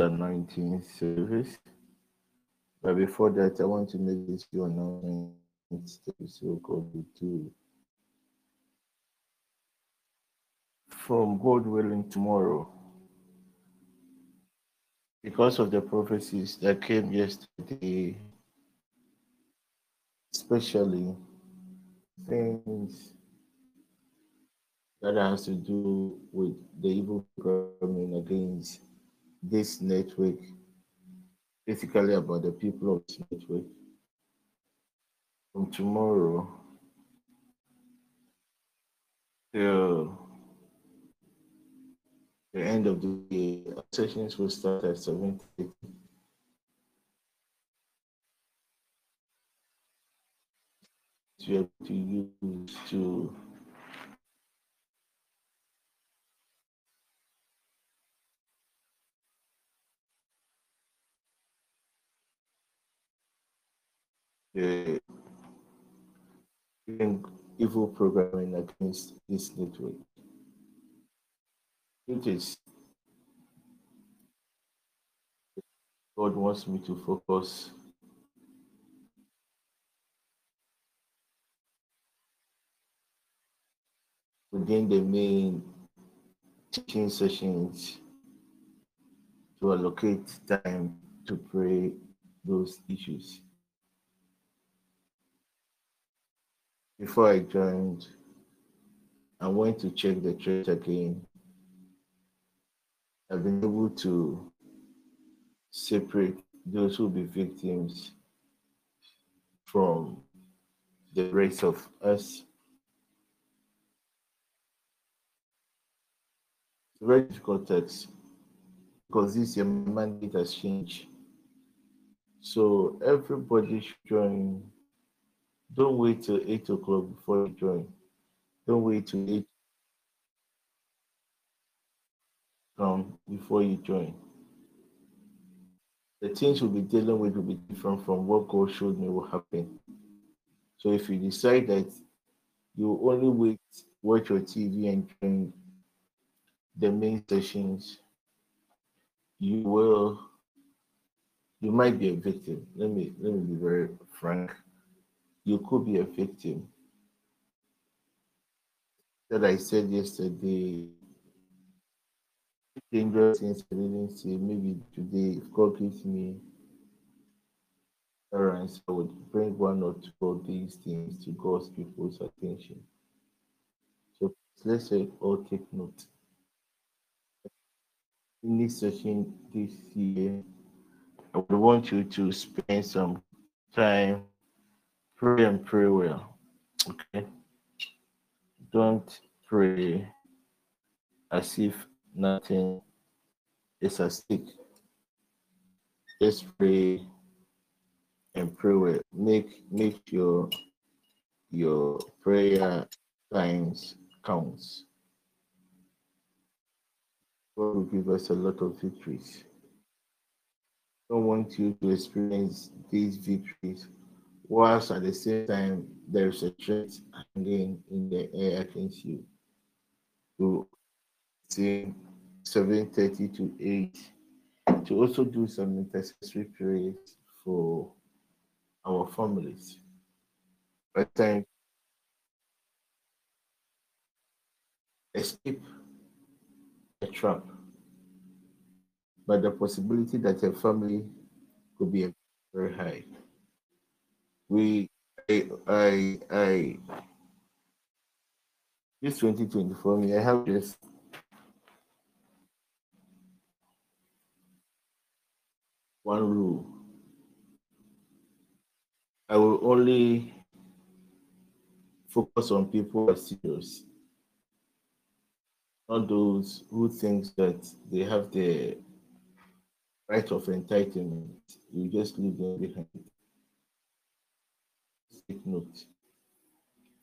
anointing service. But before that, I want to make this few announcements so will do. From God willing tomorrow, because of the prophecies that came yesterday, especially things that has to do with the evil programming against this network, basically about the people of this network. From tomorrow till the end of the day, sessions will start at 7 to have to use to Uh, the evil programming against this network. It is God wants me to focus within the main teaching sessions to allocate time to pray those issues. Before I joined, I went to check the church again. I've been able to separate those who be victims from the rest of us. It's very difficult text because this mandate has changed. So everybody should join don't wait till 8 o'clock before you join. Don't wait till 8 um, before you join. The things we'll be dealing with will be different from what God showed me will happen. So if you decide that you only wait, watch your TV and join the main sessions, you will you might be a victim. Let me let me be very frank you could be a victim. That I said yesterday, dangerous things I didn't say. Maybe today, if God gives me errands, I would bring one or two of these things to God's people's attention. So let's all oh, take note. In this session this year, I would want you to spend some time Pray and pray well. Okay. Don't pray as if nothing is at stake. Just pray and pray well. Make make your your prayer times counts. God will give us a lot of victories. I want you to experience these victories whilst at the same time there's a threat hanging in the air against you. To say 7.30 to 8 to also do some intercessory prayers for our families. By time escape a trap, but the possibility that a family could be very high we I I, I this 2024 me, I have this one rule. I will only focus on people who are serious, not those who think that they have the right of entitlement. You just leave them behind note.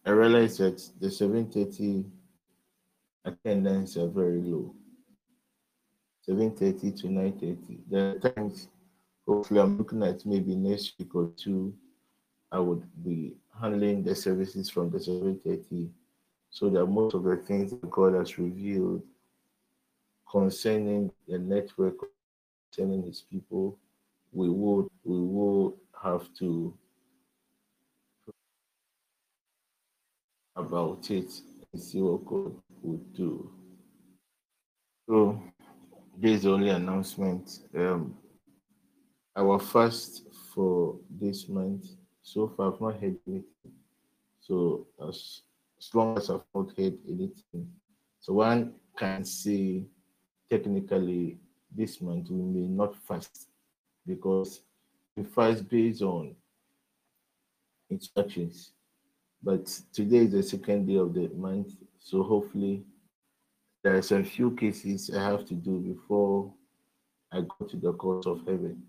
I realize that the 730 attendance are very low. 730 to 930. There are times, hopefully, I'm looking at maybe next week or two, I would be handling the services from the 730 so that most of the things that God has revealed concerning the network concerning his people, we will we will have to about it and see what God would do. So this is the only announcement. Um, our fast for this month so far I've not heard anything. So as, as long as I've not heard anything, so one can say technically this month we may not fast because we fast based on instructions. But today is the second day of the month, so hopefully there are some few cases I have to do before I go to the court of heaven.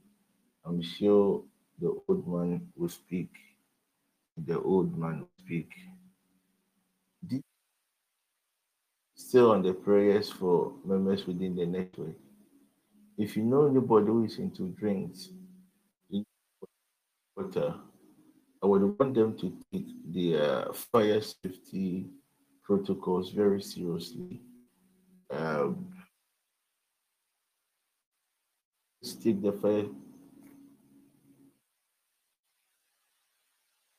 I'm sure the old man will speak. The old man will speak. Still on the prayers for members within the network. If you know anybody who is into drinks, water, I would want them to take the uh, fire safety protocols very seriously. Um, the fire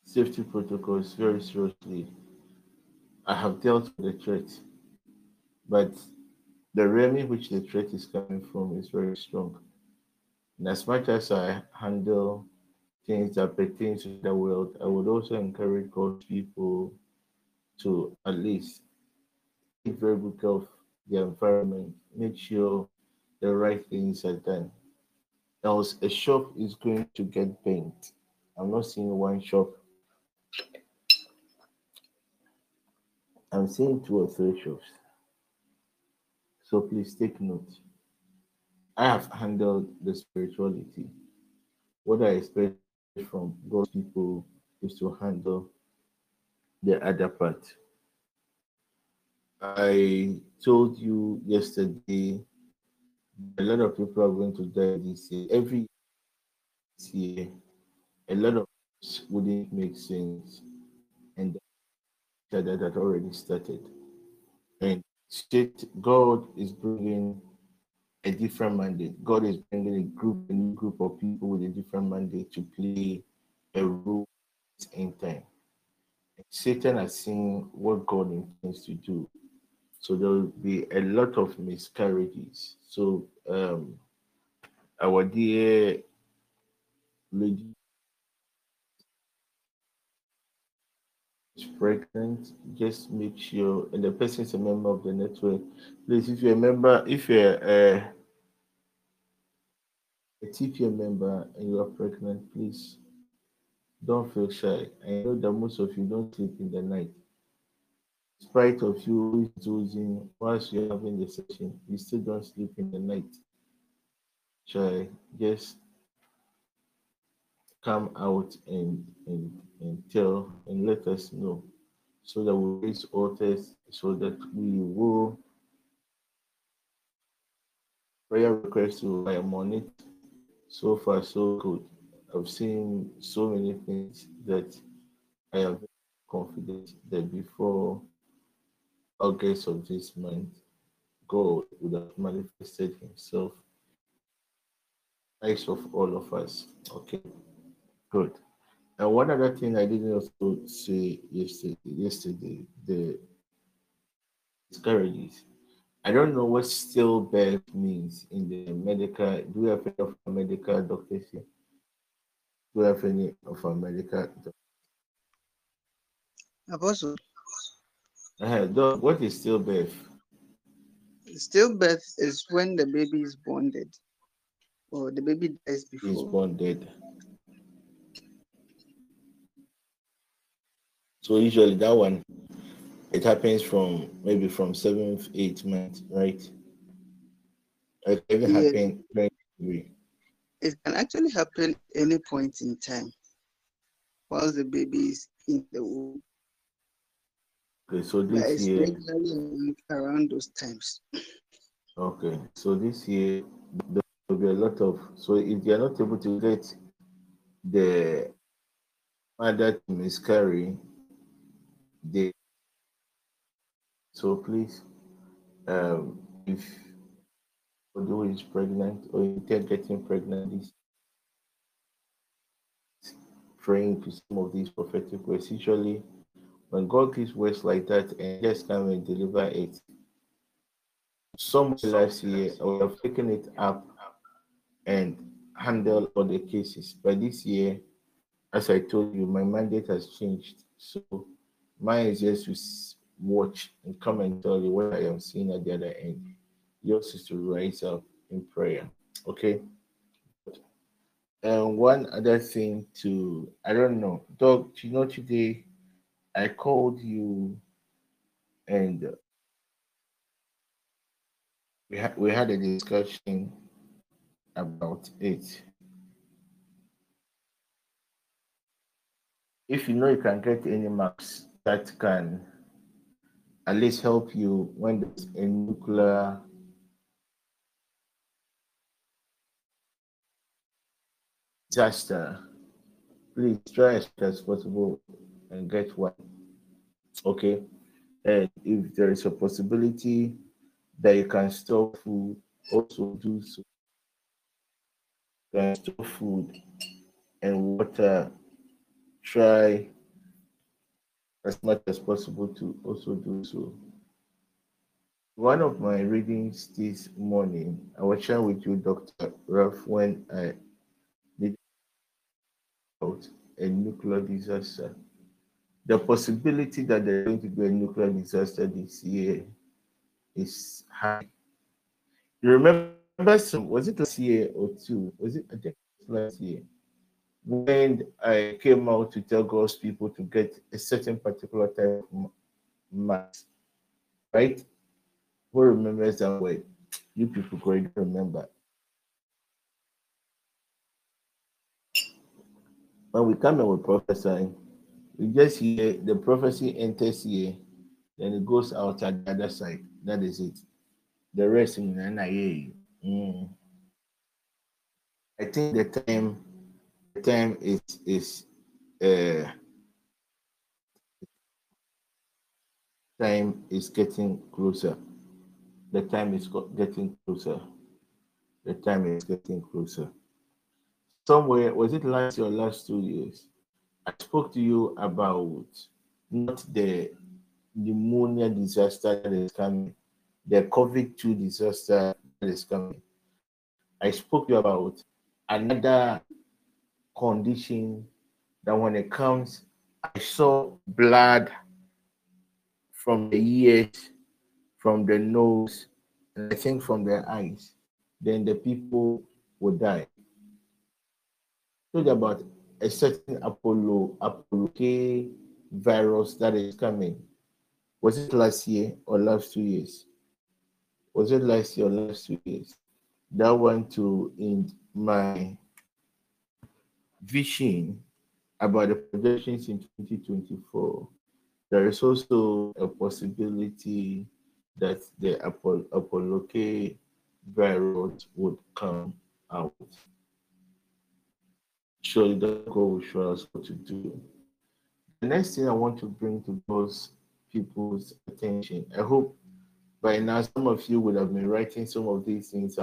safety protocols very seriously. I have dealt with the threat, but the realm which the threat is coming from is very strong. And as much as I handle things that pertain to the world, I would also encourage God's people to at least take very good care of the environment, make sure the right things are done. Else, a shop is going to get paint. I'm not seeing one shop. I'm seeing two or three shops. So please take note. I have handled the spirituality. What I expect from God's people is to handle the other part. I told you yesterday a lot of people are going to die this year. Every year, a lot of wouldn't make sense. And that had already started. And God is bringing a different mandate. God is bringing a group, a new group of people with a different mandate to play a role in time. Satan has seen what God intends to do. So there will be a lot of miscarriages. So um, our dear lady is pregnant, just make sure, and the person is a member of the network. Please, if you're a member, if you're uh, a, a TPA member and you are pregnant, please don't feel shy. I know that most of you don't sleep in the night. In spite of you dozing whilst you're having the session, you still don't sleep in the night. Shy, just come out and, and, and tell and let us know so that we raise altars so that we will prayer requests to on it. So far, so good. I've seen so many things that I am confident that before August of this month, God would have manifested Himself eyes of all of us. Okay, good. And one other thing I didn't also say yesterday, yesterday the discourages. I don't know what stillbirth means in the medical. Do we have any of our medical doctors here? Do we have any of our medical doctors? Apostle, Uh, doc, what is stillbirth? stillbirth is when the baby is born dead or the baby dies Is before. born dead. So usually that one, it happens from maybe from seventh, eighth month, right? It can Yes. happen. It can actually happen any point in time while the baby is in the womb. Okay, so this it's year, around those times. okay, so this year there will be a lot of. So if they are not able to get the mother to miscarry, they. So please, um, if who is pregnant or intend getting pregnant is praying to some of these prophetic words. Usually, when God gives words like that and just come and deliver it, some year I would have taken it up and handle all the cases. But this year, as I told you, my mandate has changed. So mine is just to watch and come and tell you what I am seeing at the other end. Yours is to rise up in prayer. Okay. And one other thing to I don't know, Doug, you know today I called you and uh, we had we had a discussion about it. If you know you can get any marks that can at least help you when there's a nuclear disaster, please try as much as possible and get one. Okay. And if there is a possibility that you can store food, also do so. You can store food and water. Try as much as possible to also do so. One of my readings this morning, I was sharing with you, Dr. Ruff, when I did about a nuclear disaster. The possibility that there's going to be a nuclear disaster this year is high. You remember some, was it last year or two? Was it, last year, when I came out to tell God's people to get a certain particular type of mask, right? Who remembers that way? You people going to remember. When we come and we prophesy, we just hear the prophecy enters here, then it goes out at the other side. That is it. The rest in NIA. Mm. I think the time time is is uh time is getting closer. The time is getting closer. The time is getting closer. Somewhere was it last or last two years? I spoke to you about not the pneumonia disaster that is coming, the COVID 2 disaster that is coming. I spoke to you about another condition that when it comes, I saw blood from the ears, from the nose, and I think from the eyes. Then the people would die. Talk about a certain Apollo, Apollo K virus that is coming. Was it last year or last two years? Was it last year or last two years? That went to in my vision about the projections in 2024. There is also a possibility that the Apollo, Apollo K virus would come out. Surely the God will show us what to do. The next thing I want to bring to those people's attention, I hope by now some of you would have been writing some of these things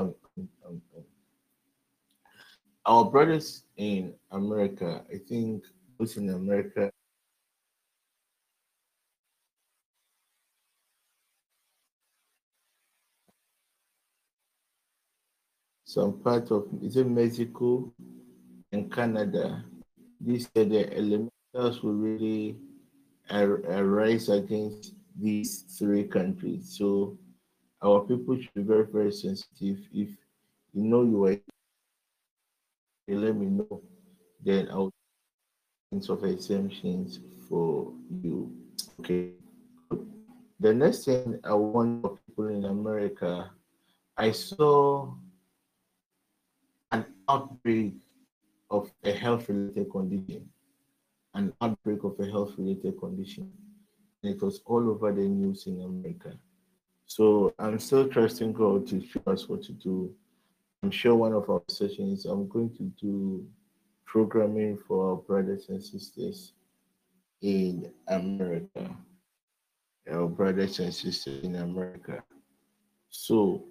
our brothers in America, I think those in America some part of is it Mexico and Canada. These are the elementals who really arise against these three countries. So our people should be very, very sensitive. If you know you are, let me know. Then I'll of exemptions for you. Okay. The next thing I want for people in America, I saw an outbreak of a health related condition, an outbreak of a health related condition. And it was all over the news in America. So I'm still trusting God to show us what to do. I'm sure one of our sessions, I'm going to do programming for our brothers and sisters in America. Our brothers and sisters in America. So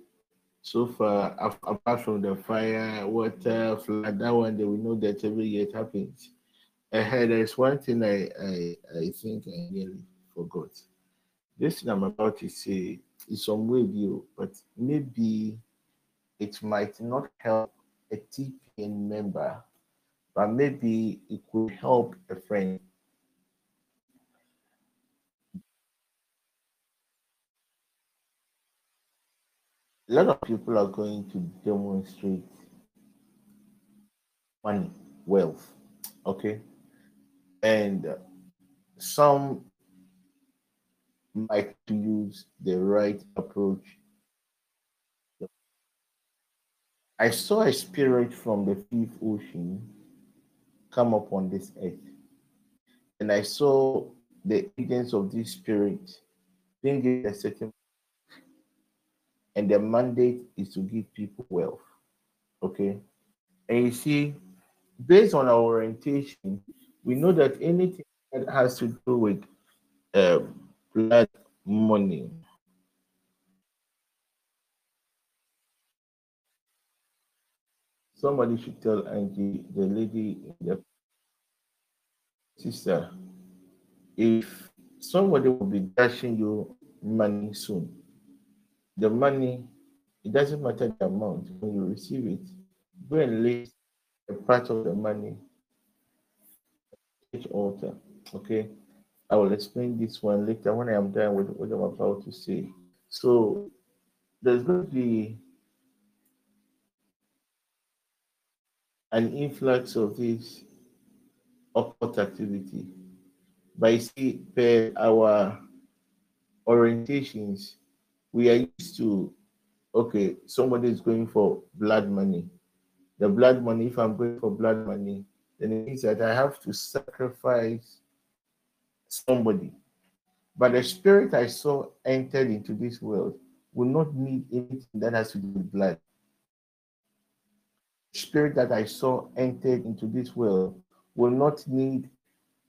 So far, apart from the fire, water, flood, that one, that we know that every year it happens. Ahead, there's one thing I, I, I think I nearly forgot. This thing I'm about to say is some way view, but maybe it might not help a TPN member, but maybe it could help a friend. A lot of people are going to demonstrate money, wealth, okay? And some might use the right approach I saw a spirit from the fifth ocean come upon this earth. And I saw the agents of this spirit being given a certain and their mandate is to give people wealth. Okay. And you see, based on our orientation, we know that anything that has to do with uh, blood money, Somebody should tell Angie, the lady, the sister, if somebody will be dashing you money soon, the money, it doesn't matter the amount, when you receive it, go and lay a part of the money each altar. Okay. I will explain this one later when I am done with what I'm about to say. So there's going to be an influx of this occult activity. By see, per our orientations, we are used to okay, somebody is going for blood money. The blood money, if I'm going for blood money, then it means that I have to sacrifice somebody. But the spirit I saw entered into this world will not need anything that has to do with blood spirit that I saw entered into this world will not need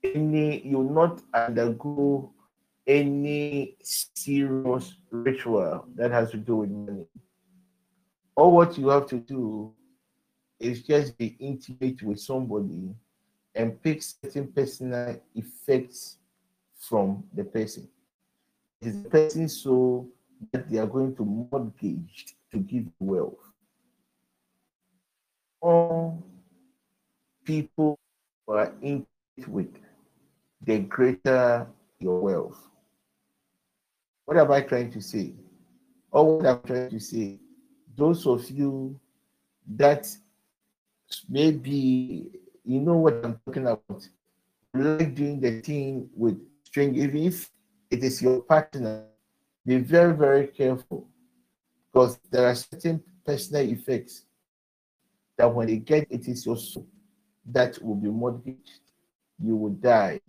any, you will not undergo any serious ritual that has to do with money. All what you have to do is just be intimate with somebody and pick certain personal effects from the person. Is the person so that they are going to mortgage to give wealth? More people are in with, the greater your wealth. What am I trying to say? Or what I'm trying to say, those of you that maybe you know what I'm talking about, like doing the thing with strange, even if it is your partner, be very, very careful because there are certain personal effects that when they get it is your soul that will be mortgaged. You will die.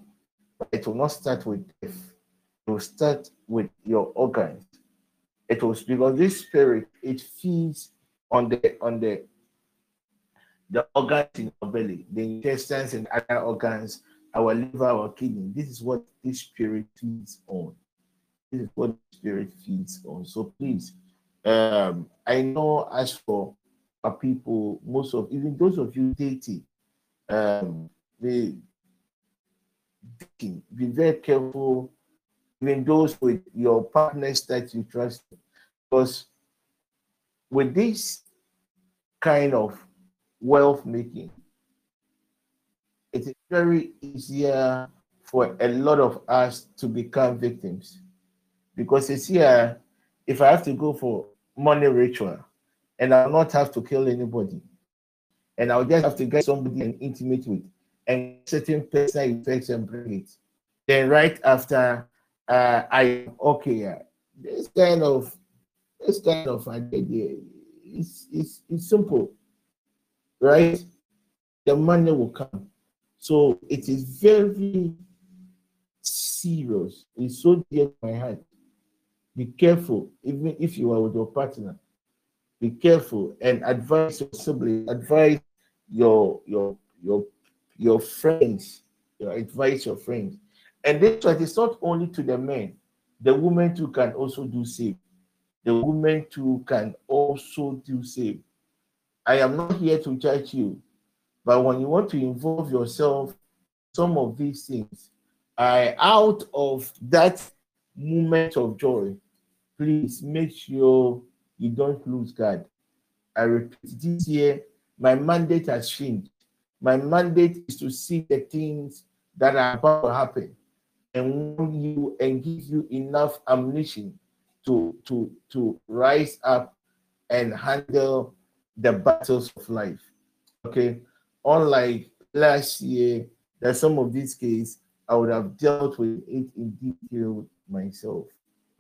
But it will not start with death. It will start with your organs. It was because this spirit it feeds on the on the the organs in our belly, the intestines and other organs, our liver, our kidney. This is what this spirit feeds on. This is what spirit feeds on. So please, um, I know as for are people, most of even those of you dating, um, they dating, be very careful, even those with your partners that you trust, because with this kind of wealth making, it is very easier for a lot of us to become victims. Because it's here, if I have to go for money ritual, and I'll not have to kill anybody. And I'll just have to get somebody and intimate with and certain personal effects and bring it. Then right after uh, I okay, yeah, this kind of this kind of idea it's it's it's simple, right? The money will come. So it is very serious. It's so dear to my heart. Be careful, even if you are with your partner be careful and advise your siblings, advise your your your your friends, your advise your friends. And this one is not only to the men, the women too can also do same. the women too can also do same. I am not here to judge you, but when you want to involve yourself some of these things, I out of that moment of joy, please make sure you don't lose God. I repeat this year, my mandate has changed. My mandate is to see the things that are about to happen and warn you and give you enough ammunition to, to, to rise up and handle the battles of life. Okay. Unlike last year, that some of these cases I would have dealt with it in detail myself.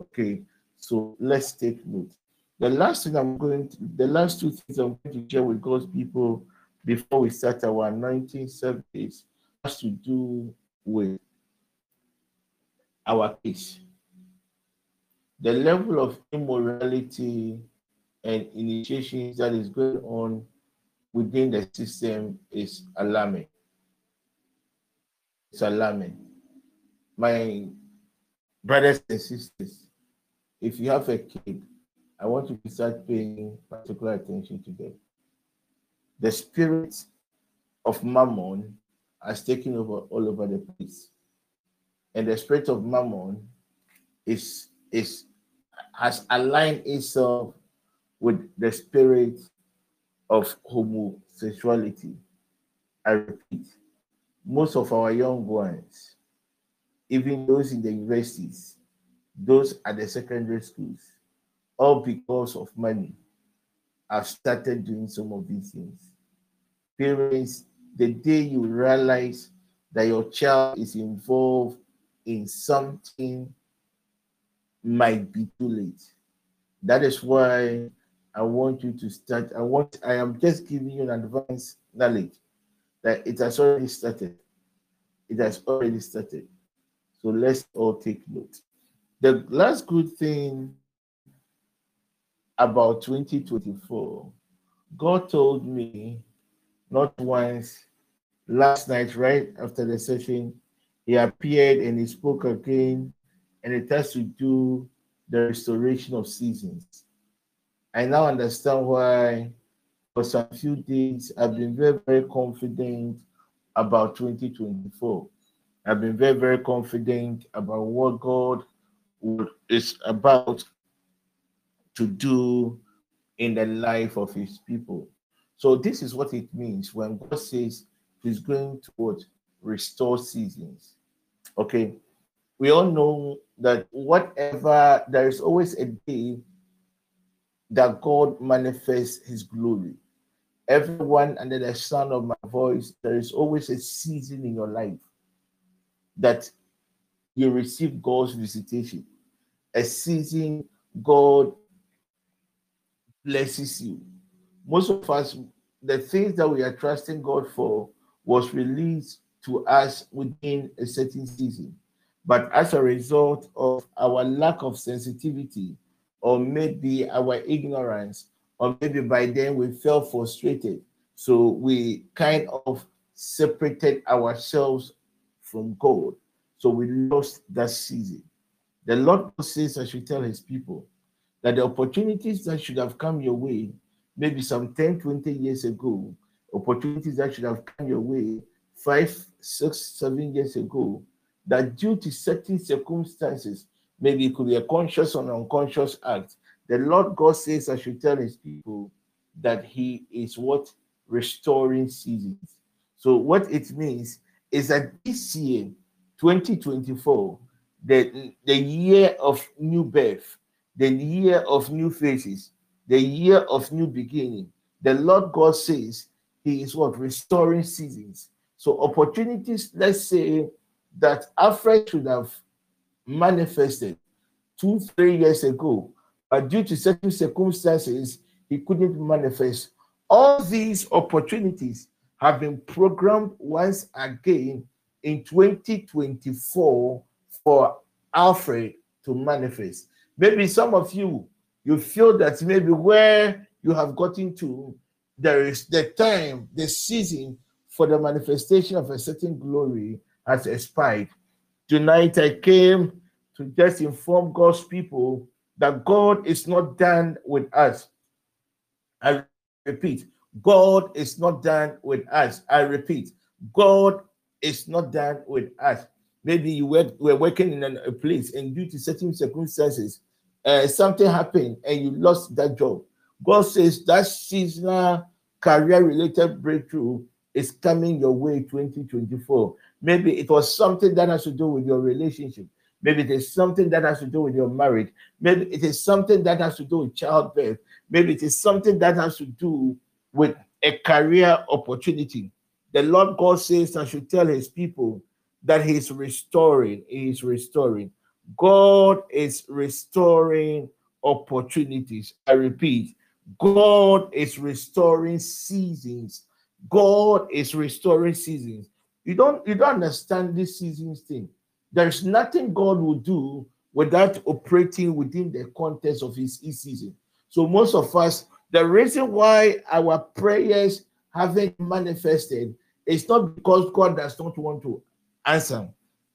Okay. So let's take note. The last thing I'm going to, the last two things I'm going to share with God's people before we start our 19 service has to do with our case. The level of immorality and initiations that is going on within the system is alarming. It's alarming. My brothers and sisters, if you have a kid, I want you to start paying particular attention to them. The spirit of mammon has taken over all over the place. And the spirit of mammon is is has aligned itself with the spirit of homosexuality. I repeat, most of our young ones, even those in the universities, those at the secondary schools, all because of money, I've started doing some of these things. Parents, the day you realize that your child is involved in something might be too late. That is why I want you to start. I want I am just giving you an advanced knowledge that it has already started. It has already started. So let's all take note. The last good thing about 2024, God told me not once last night, right after the session, he appeared and he spoke again, and it has to do the restoration of seasons. I now understand why for some few days I've been very, very confident about 2024. I've been very, very confident about what God is about to do in the life of his people. So this is what it means when God says he's going to what? Restore seasons. Okay. We all know that whatever, there is always a day that God manifests his glory. Everyone under the sound of my voice, there is always a season in your life that you receive God's visitation, a season God blesses you. Most of us, the things that we are trusting God for was released to us within a certain season. But as a result of our lack of sensitivity, or maybe our ignorance, or maybe by then we felt frustrated. So we kind of separated ourselves from God. So we lost that season. The Lord says I should tell his people that the opportunities that should have come your way, maybe some 10, 20 years ago, opportunities that should have come your way five, six, seven years ago, that due to certain circumstances, maybe it could be a conscious or unconscious act, the Lord God says I should tell his people that he is what? Restoring seasons. So what it means is that this year, 2024, the, the year of new birth, the year of new faces, the year of new beginning. The Lord God says He is what? Restoring seasons. So, opportunities, let's say that Alfred should have manifested two, three years ago, but due to certain circumstances, he couldn't manifest. All these opportunities have been programmed once again in 2024 for Alfred to manifest. Maybe some of you, you feel that maybe where you have gotten to, there is the time, the season for the manifestation of a certain glory has expired. Tonight I came to just inform God's people that God is not done with us. I repeat, God is not done with us. I repeat, God is not done with us. Maybe you were, were working in a place and due to certain circumstances, uh, something happened and you lost that job. God says that seasonal career related breakthrough is coming your way 2024. Maybe it was something that has to do with your relationship. Maybe it is something that has to do with your marriage. Maybe it is something that has to do with childbirth. Maybe it is something that has to do with a career opportunity. The Lord God says, I should tell his people that he's restoring. He is restoring. God is restoring opportunities. I repeat, God is restoring seasons. God is restoring seasons. You don't you don't understand this seasons thing. There's nothing God will do without operating within the context of his season. So most of us, the reason why our prayers haven't manifested is not because God does not want to answer,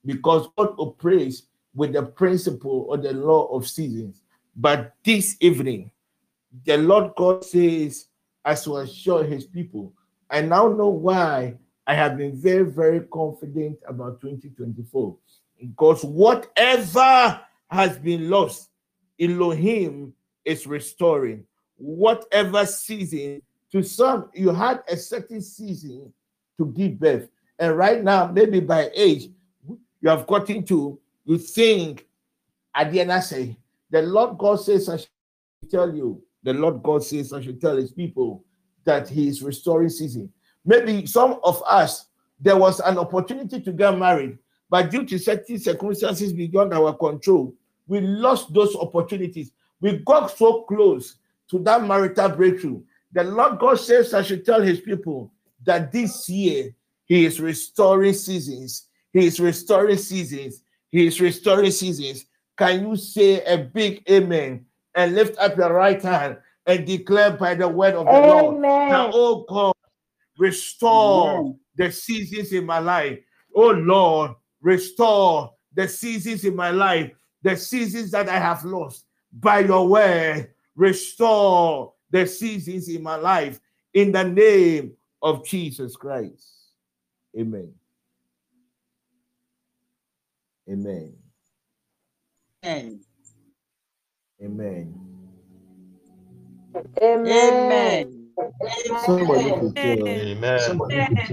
because God operates with the principle or the law of seasons. But this evening, the Lord God says, as to assure his people, I now know why I have been very, very confident about 2024. Because whatever has been lost, Elohim is restoring. Whatever season, to some, you had a certain season to give birth. And right now, maybe by age, you have gotten to, you think, at the end I say, the Lord God says, I should tell you, the Lord God says, I should tell his people that he is restoring season. Maybe some of us, there was an opportunity to get married, but due to certain circumstances beyond our control, we lost those opportunities. We got so close to that marital breakthrough. The Lord God says, I should tell his people that this year he is restoring seasons. He is restoring seasons. He is restoring seasons. Can you say a big amen and lift up your right hand and declare by the word of the amen. Lord that, oh God, restore amen. the seasons in my life. Oh Lord, restore the seasons in my life, the seasons that I have lost. By your word, restore the seasons in my life in the name of Jesus Christ. Amen. Amen. Amen. Amen. Amen. Somebody should tell. Amen.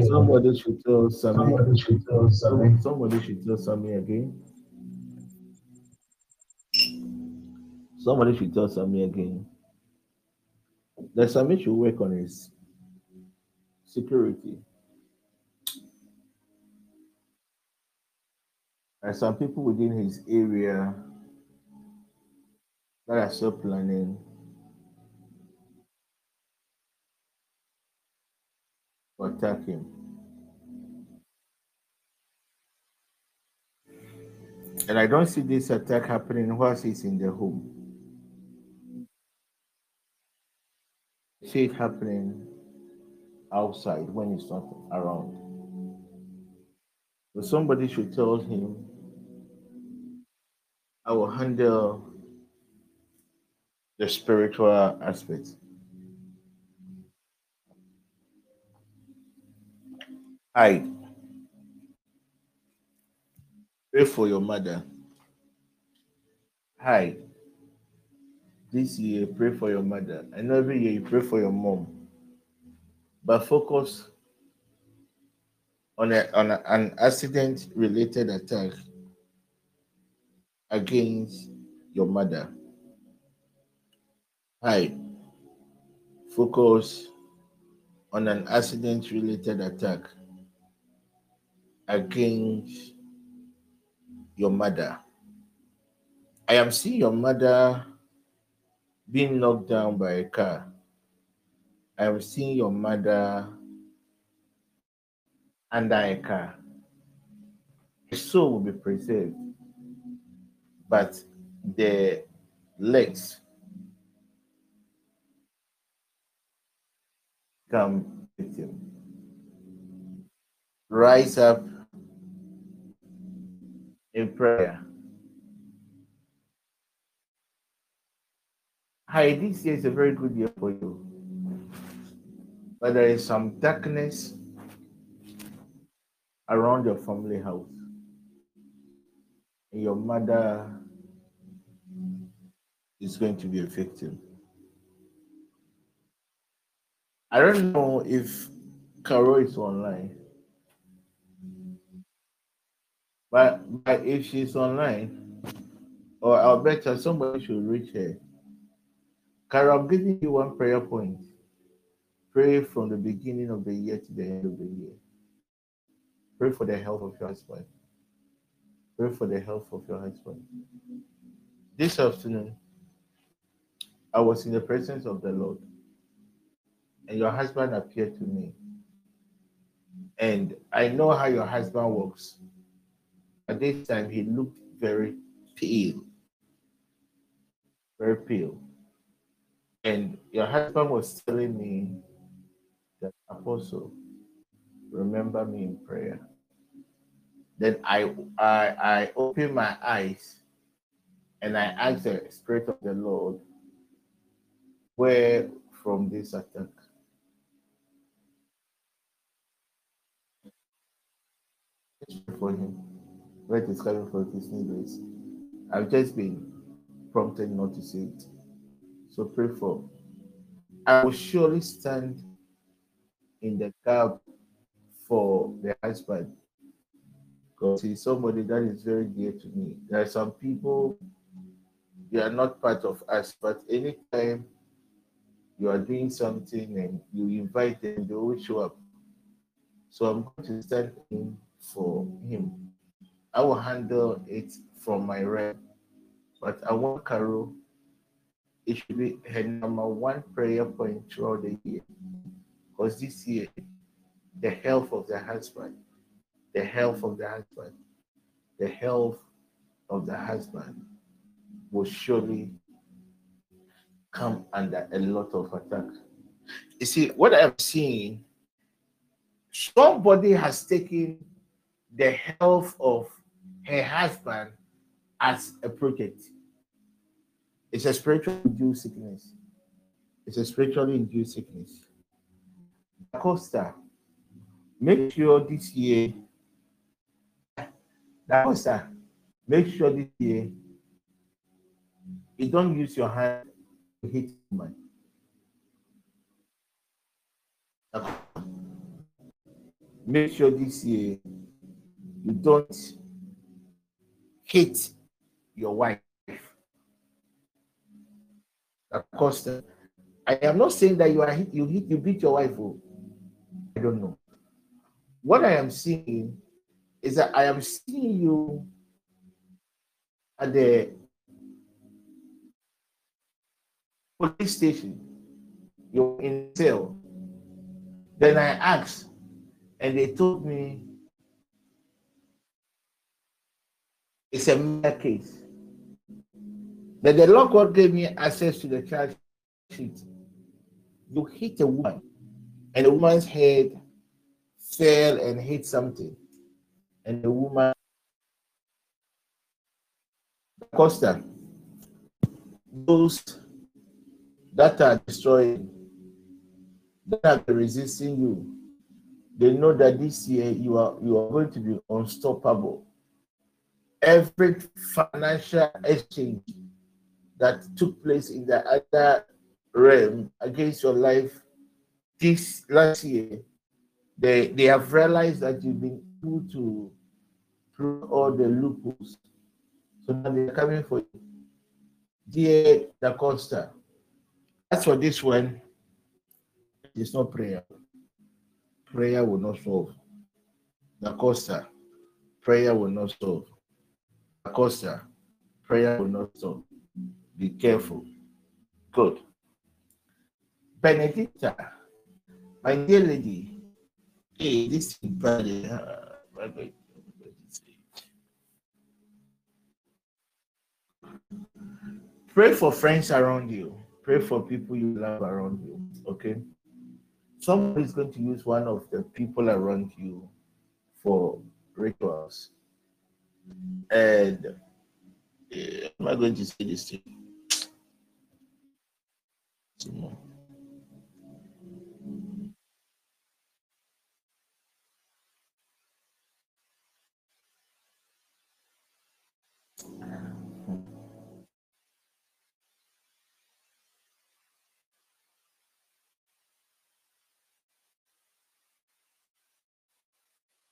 Somebody should tell Sammy. Somebody should tell Sammy. Somebody should tell Sammy again. Somebody should tell Sammy again. That Sammy should work on his security. And some people within his area that are still planning to attack him. And I don't see this attack happening whilst he's in the home. See it happening outside when he's not around. But somebody should tell him, I will handle the spiritual aspect. Hi. Pray for your mother. Hi. This year, pray for your mother. And every year, you pray for your mom. But focus on, a, on a, an accident related attack against your mother. Hi. Focus on an accident related attack against your mother. I am seeing your mother being knocked down by a car. I am seeing your mother under a car. The soul will be preserved, but the legs come with him. Rise up in prayer. Hi, this year is a very good year for you. But there is some darkness around your family house. Your mother is going to be a victim. I don't know if Carol is online, but, but if she's online, or I'll bet her somebody should reach her. Carol, I'm giving you one prayer point. Pray from the beginning of the year to the end of the year. Pray for the health of your husband. Pray for the health of your husband. This afternoon, I was in the presence of the Lord, and your husband appeared to me. And I know how your husband works. At this time, he looked very pale. Very pale. And your husband was telling me that, Apostle, remember me in prayer. Then I, I, I opened my eyes and I asked the Spirit of the Lord, where from this attack? For him, where it is coming from his needles. I've just been prompted not to say it. So pray for. I will surely stand in the gap for the husband because he's somebody that is very dear to me. There are some people, they are not part of us, but anytime you are doing something and you invite them, they will show up. So I'm going to stand in for him. I will handle it from my right, but I want Carol it should be her number one prayer point throughout the year. Because this year, the health of the husband, the health mm. of the husband, the health of the husband will surely come under a lot of attack. You see, what I'm seeing, somebody has taken the health of her husband as a project. It's a spiritually induced sickness. It's a spiritually induced sickness. Costa, make sure this year, Costa, make sure this year you don't use your hand to hit someone. Make sure this year you don't hit your wife. Acosta. Uh, I am not saying that you are hit, you hit, you beat your wife. Oh. I don't know. What I am seeing is that I am seeing you at the police station. You're in cell. Then I asked, and they told me it's a mere case. But the law court gave me access to the charge sheet. You hit a woman, and the woman's head fell and hit something, and the woman Costa, those that are destroying, that are resisting you, they know that this year you are you are going to be unstoppable. Every financial exchange that took place in the other realm against your life this last year, they they have realized that you've been able to through all the loopholes. So now they're coming for you. Dear Da Costa, as for this one, it's not prayer. Prayer will not solve. Da Costa, prayer will not solve. Da Costa, prayer will not solve. Be careful. Good. Benedicta, my dear lady, hey, this is bad. Uh, Pray for friends around you. Pray for people you love around you. Okay. Somebody is going to use one of the people around you for rituals. And uh, am I going to say this to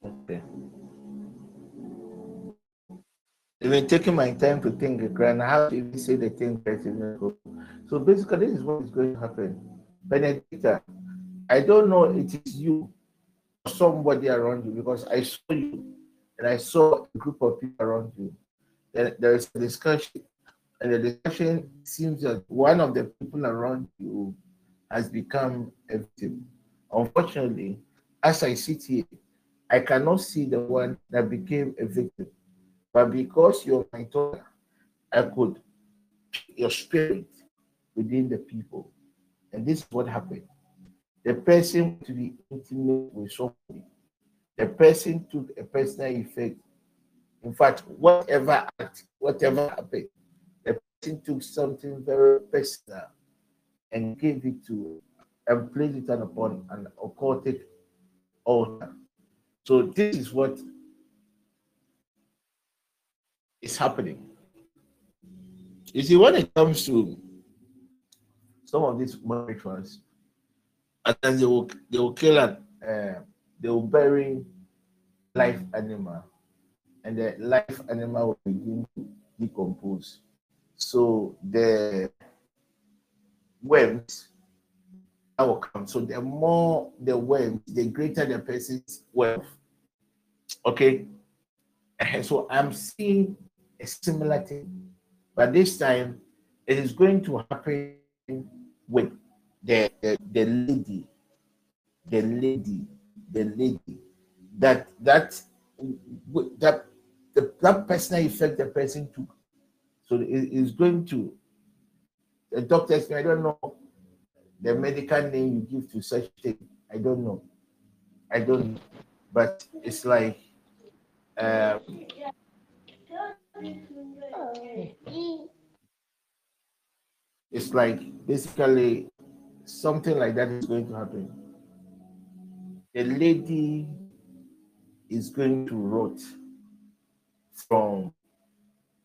Okay. I've been taking my time to think, and how to even say the thing So basically, this is what is going to happen. Benedicta, I don't know it is you or somebody around you because I saw you and I saw a group of people around you. Then there is a discussion, and the discussion seems that one of the people around you has become a victim. Unfortunately, as I sit here, I cannot see the one that became a victim. But because you're my daughter, I could your spirit within the people. And this is what happened. The person to be intimate with somebody, the person took a personal effect. In fact, whatever act, whatever happened, the person took something very personal and gave it to and placed it upon an occultic altar. So this is what is happening. You see, when it comes to some of these rituals, and then they will they will kill and uh, they will bury live animal, and the live animal will begin to decompose. So the worms that will come. So the more the worms, the greater the person's wealth. Okay. So I'm seeing a similar thing, but this time it is going to happen with the, the, the lady, the lady, the lady that that that the that personal effect the person took. So it is going to the doctor doctors. I don't know the medical name you give to such thing. I don't know. I don't. But it's like um, it's like basically something like that is going to happen. The lady is going to rot from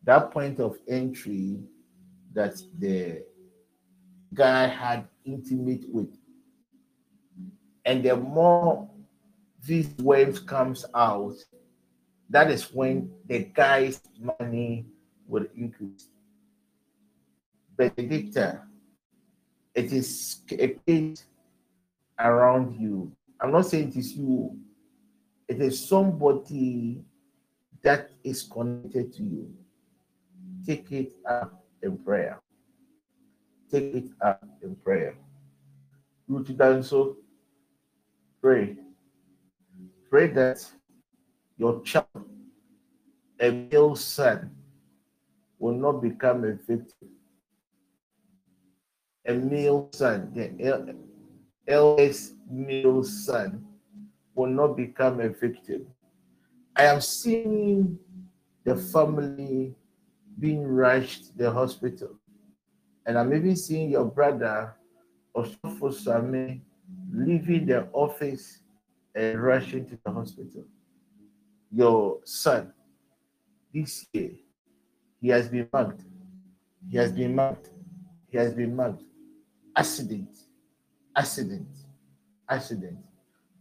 that point of entry that the guy had intimate with. And the more these waves comes out, that is when the guy's money will increase. Benedicta, it is a case around you. I'm not saying it is you, it is somebody that is connected to you. Take it up in prayer take it up in prayer. Ruth so pray. Pray that your child, a male son, will not become a victim. A male son, the eldest male son, will not become a victim. I am seeing the family being rushed to the hospital and I'm even seeing your brother, Osofo Sami, leaving the office and rushing to the hospital. Your son, this year, he has been mugged. He has been mugged. He has been mugged. Accident, accident, accident.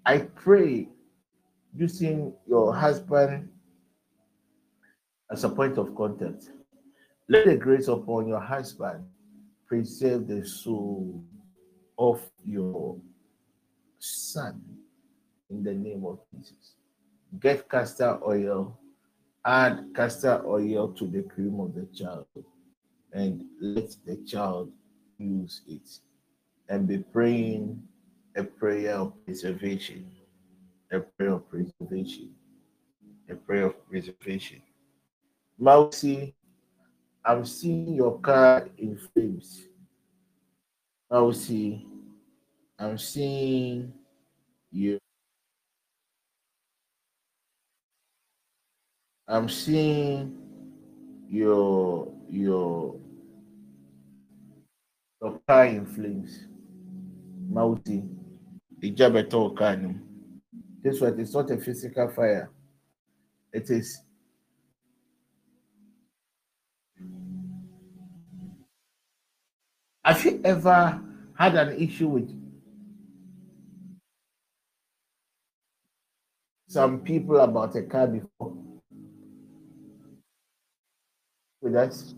I pray using your husband as a point of contact. Let the grace upon your husband preserve the soul of your son in the name of Jesus. Get castor oil, add castor oil to the cream of the child, and let the child use it. And be praying a prayer of preservation, a prayer of preservation, a prayer of preservation. Mousy I'm seeing your car in flames. See. I'm seeing you. I'm seeing your your car in flames. Mauti. This one is not a physical fire. It is Have you ever had an issue with some people about a car before? With us?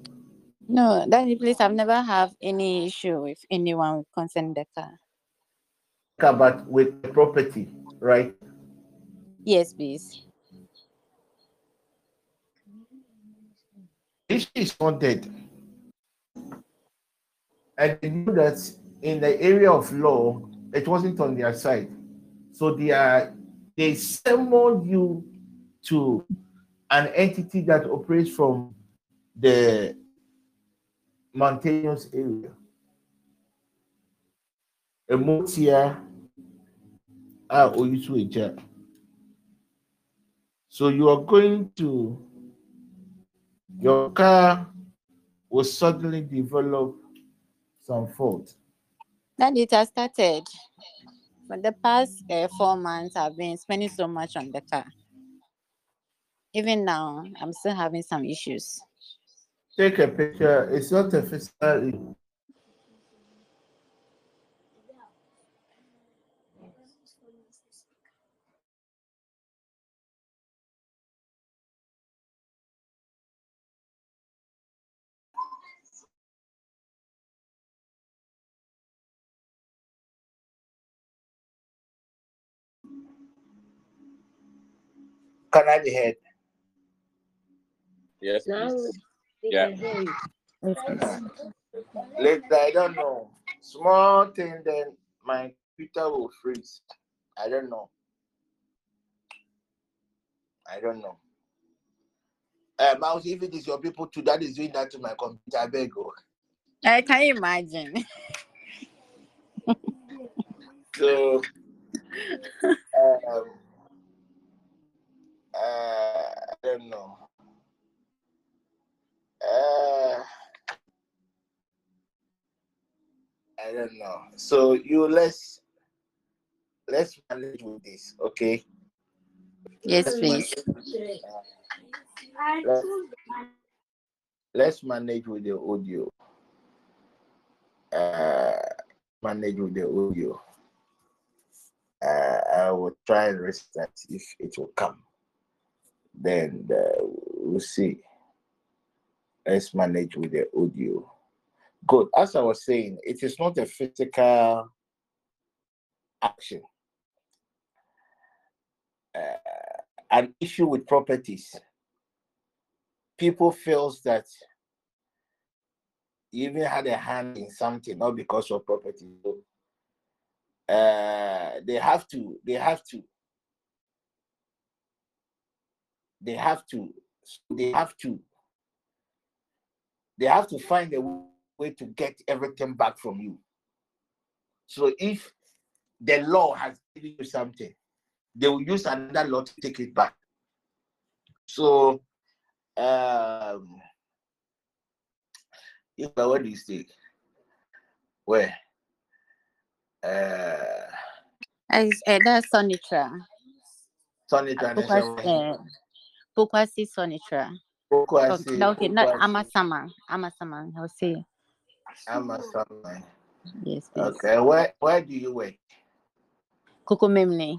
No, Daddy, please, I've never have any issue with anyone concerning the car. But with the property, right? Yes, please. If she's dead, and they knew that in the area of law, it wasn't on their side. So they are they summoned you to an entity that operates from the mountainous area. Emotia are Oyusu So you are going to your car will suddenly develop some fault. That it has started. For the past uh, four months, I've been spending so much on the car. Even now, I'm still having some issues. Take a picture. It's not a physical. Can I be heard? Yes, Now please. Yeah. can hear you. Later, I don't know. Small thing, then my computer will freeze. I don't know. I don't know. Uh, Mouse, if it is your people too, that is doing that to my computer, I beg you. I can you imagine. So, um, uh, I don't know. Uh, I don't know. So you let's let's manage with this, okay? Yes, Let's please. manage- let's, let's manage with the audio. Uh, manage with the audio. Uh, I will try and restart if it will come. Then uh, we'll see. Let's manage with the audio. Good. As I was saying, it is not a physical action. Uh, an issue with properties. People feels that you even had a hand in something, not because of property. Uh, they have to. They have to. They have to. They have to. They have to find a way to get everything back from you. So if the law has given you something, they will use another law to take it back. So, um, if what do you say? Where? Uh, uh, that's Sonitra. Sonny Pokuase, uh, Pokuase Sonitra. Okay, okay, not Amasama. Amasama, I'll say. Amasama. Yes, please. Okay, where where do you work? Kokomlemle.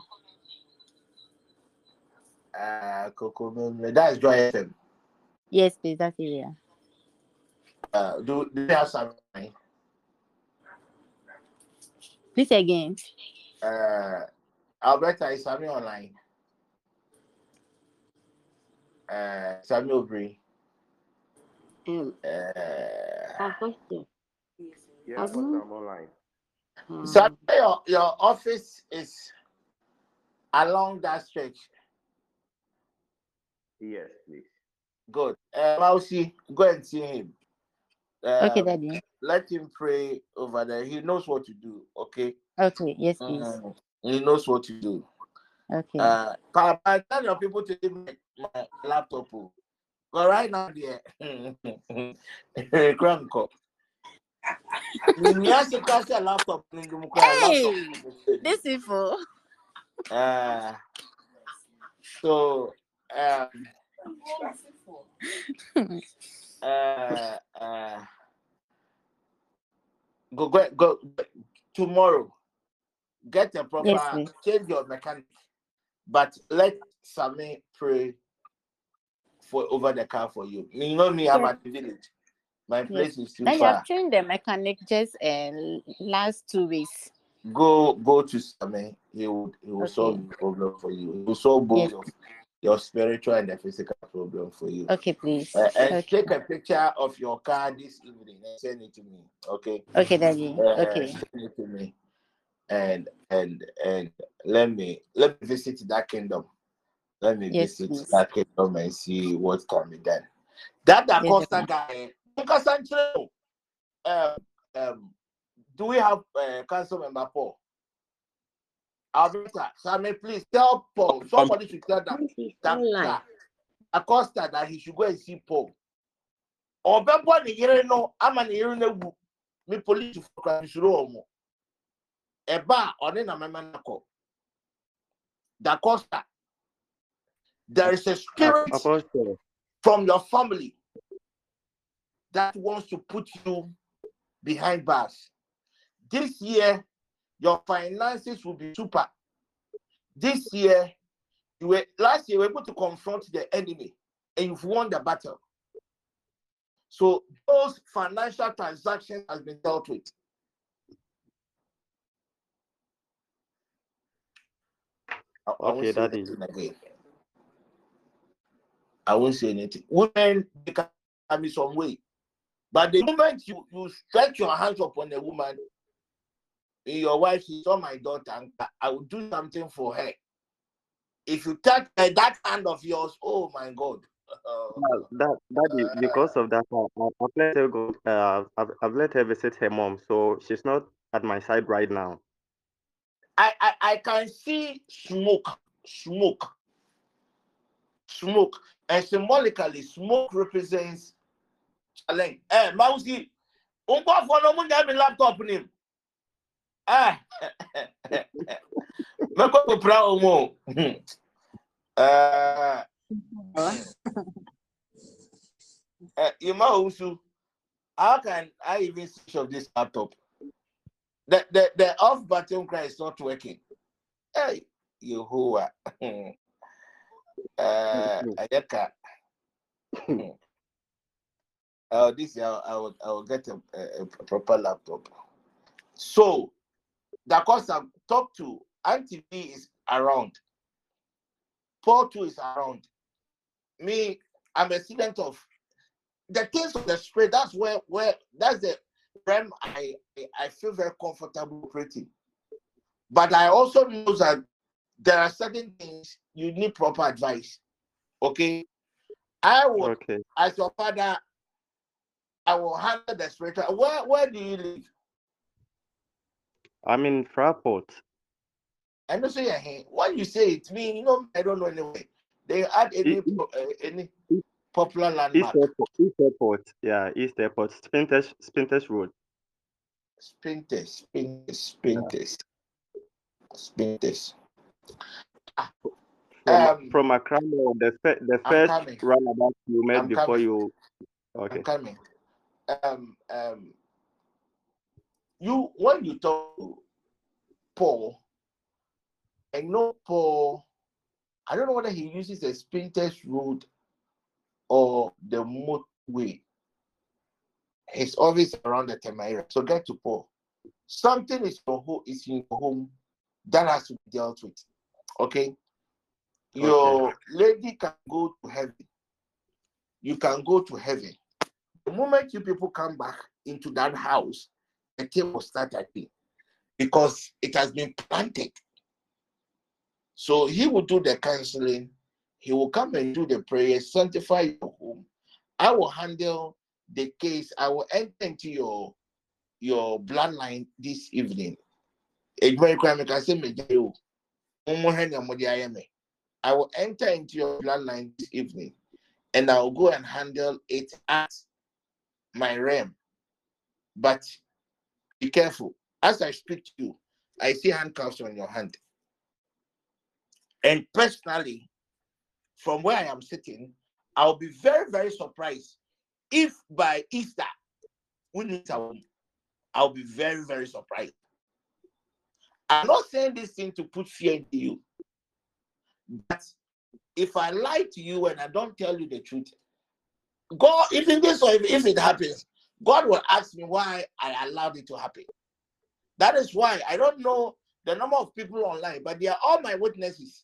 Uh, Coco That's Joy FM. Yes, please, that area. Uh, do, do they have something? Please again. Uh, Alberta is Sammy online. Uh, Sammy Obri. Um, Uh, a question. Yeah, but I'm online. Um, Sammy, your, your office is along that stretch. Yes, please. Good. Uh, Mausi, go and see him. Uh, Okay, Daddy. Let him pray over there. He knows what to do. Okay. Okay, yes, please. Mhm. He knows what to do. Okay. Uh, Papa, tell your people to give me my laptop. But right now, there, crank up. Minya se ka sɛ laptop Hey! laptop no sɛ This info. Uh, so um, uh, uh, go, go go tomorrow. Get a proper Yes, change your mechanic, but let Sammy pray for over the car for you. You know me, I'm at the village. My place is too you far. have trained the mechanic just uh, last two weeks. Go go to Sammy. He will he will Okay. solve the problem for you. He will solve both Yes. of your spiritual and the physical problem for you. Okay, please. Uh, and Okay. take a picture of your car this evening and send it to me. Okay. Okay, Daddy. Uh, Okay. Send it to me. And and and let me let me visit that kingdom. Let me Yes, visit please. that kingdom and see what can be done. That the Yes, Costa guy. Lucas Sancho, Um, um, do we have uh, council member Paul? Alberta, Sammy, please tell Paul. Somebody should tell that He's that, online. that Acosta that he should go and see Paul. Ọbẹ̀bọ̀ ni yere no ama ni yere no wu mi polisi fokura nsoro ọmọ. Ẹba a ọne na mẹ́mẹ́ nakọ. Da Costa. There is a spirit Apostle, from your family that wants to put you behind bars. This year, your finances will be super. This year, you were last year you were able to confront the enemy and you've won the battle. So those financial transactions has been dealt with. I, I won't Okay, that is- again. I won't say anything. Women they can be some way. But the moment you, you stretch your hands upon a woman, your wife is on my daughter, and I will do something for her. If you touch that hand of yours, oh my God. Uh, that, that is because of that. I, I- I've let her go. Uh, I've, I've let her visit her mom, so she's not at my side right now. I, I, I can see smoke, smoke, smoke, and symbolically, smoke represents challenge. Eh, Mausi, unko for no mun mi laptop nim. Eh, me ko ko pra omo. Eh, eh, Ima Usu, how can I even switch off this laptop? The, the, the off button cry is not working. Hey, Yehovah. uh, Ayaka. Uh, this year I will, I will get a, a, a proper laptop. So, the course I talk to Auntie B is around. Paul too is around. Me, I'm a student of the things of the spirit. That's where where that's the realm I I- I feel very comfortable operating. But I also know that there are certain things you need proper advice. Okay. I will Okay. as your father, I will handle the spiritual. Where where do you live? I'm in Fraport. I know say hey, what you say it, me, you know, I don't know anyway. They add any East- po- uh, any popular East landmark. Airport. East Airport. Yeah, East Airport. Spintex Spintex Road. Spintes, Spintes, Spintes, Spintes. From, Um, from Accra, the fir- the first coming. roundabout you met I'm before coming. you. Okay. I'm coming. Um, um, you when you talk to Paul, I know Paul. I don't know whether he uses the Spintex road or the motorway. He's always around the Temera. So get to Paul. Something is your home is in your home that has to be dealt with. Okay. Your lady can go to heaven. You can go to heaven. The moment you people come back into that house, the thing will start again because it has been planted. So he will do the counseling. He will come and do the prayer, sanctify your home. I will handle the case. I will enter into your your bloodline this evening. Edwin Kwame can say, I will enter into your bloodline this evening and I will go and handle it at my realm. But be careful. As I speak to you, I see handcuffs on your hand. And personally, from where I am sitting, I'll be very, very surprised if by Easter. I'll be very, very surprised. I'm not saying this thing to put fear into you. But if I lie to you and I don't tell you the truth, God, even this or if, if it happens, God will ask me why I allowed it to happen. That is why I don't know the number of people online, but they are all my witnesses.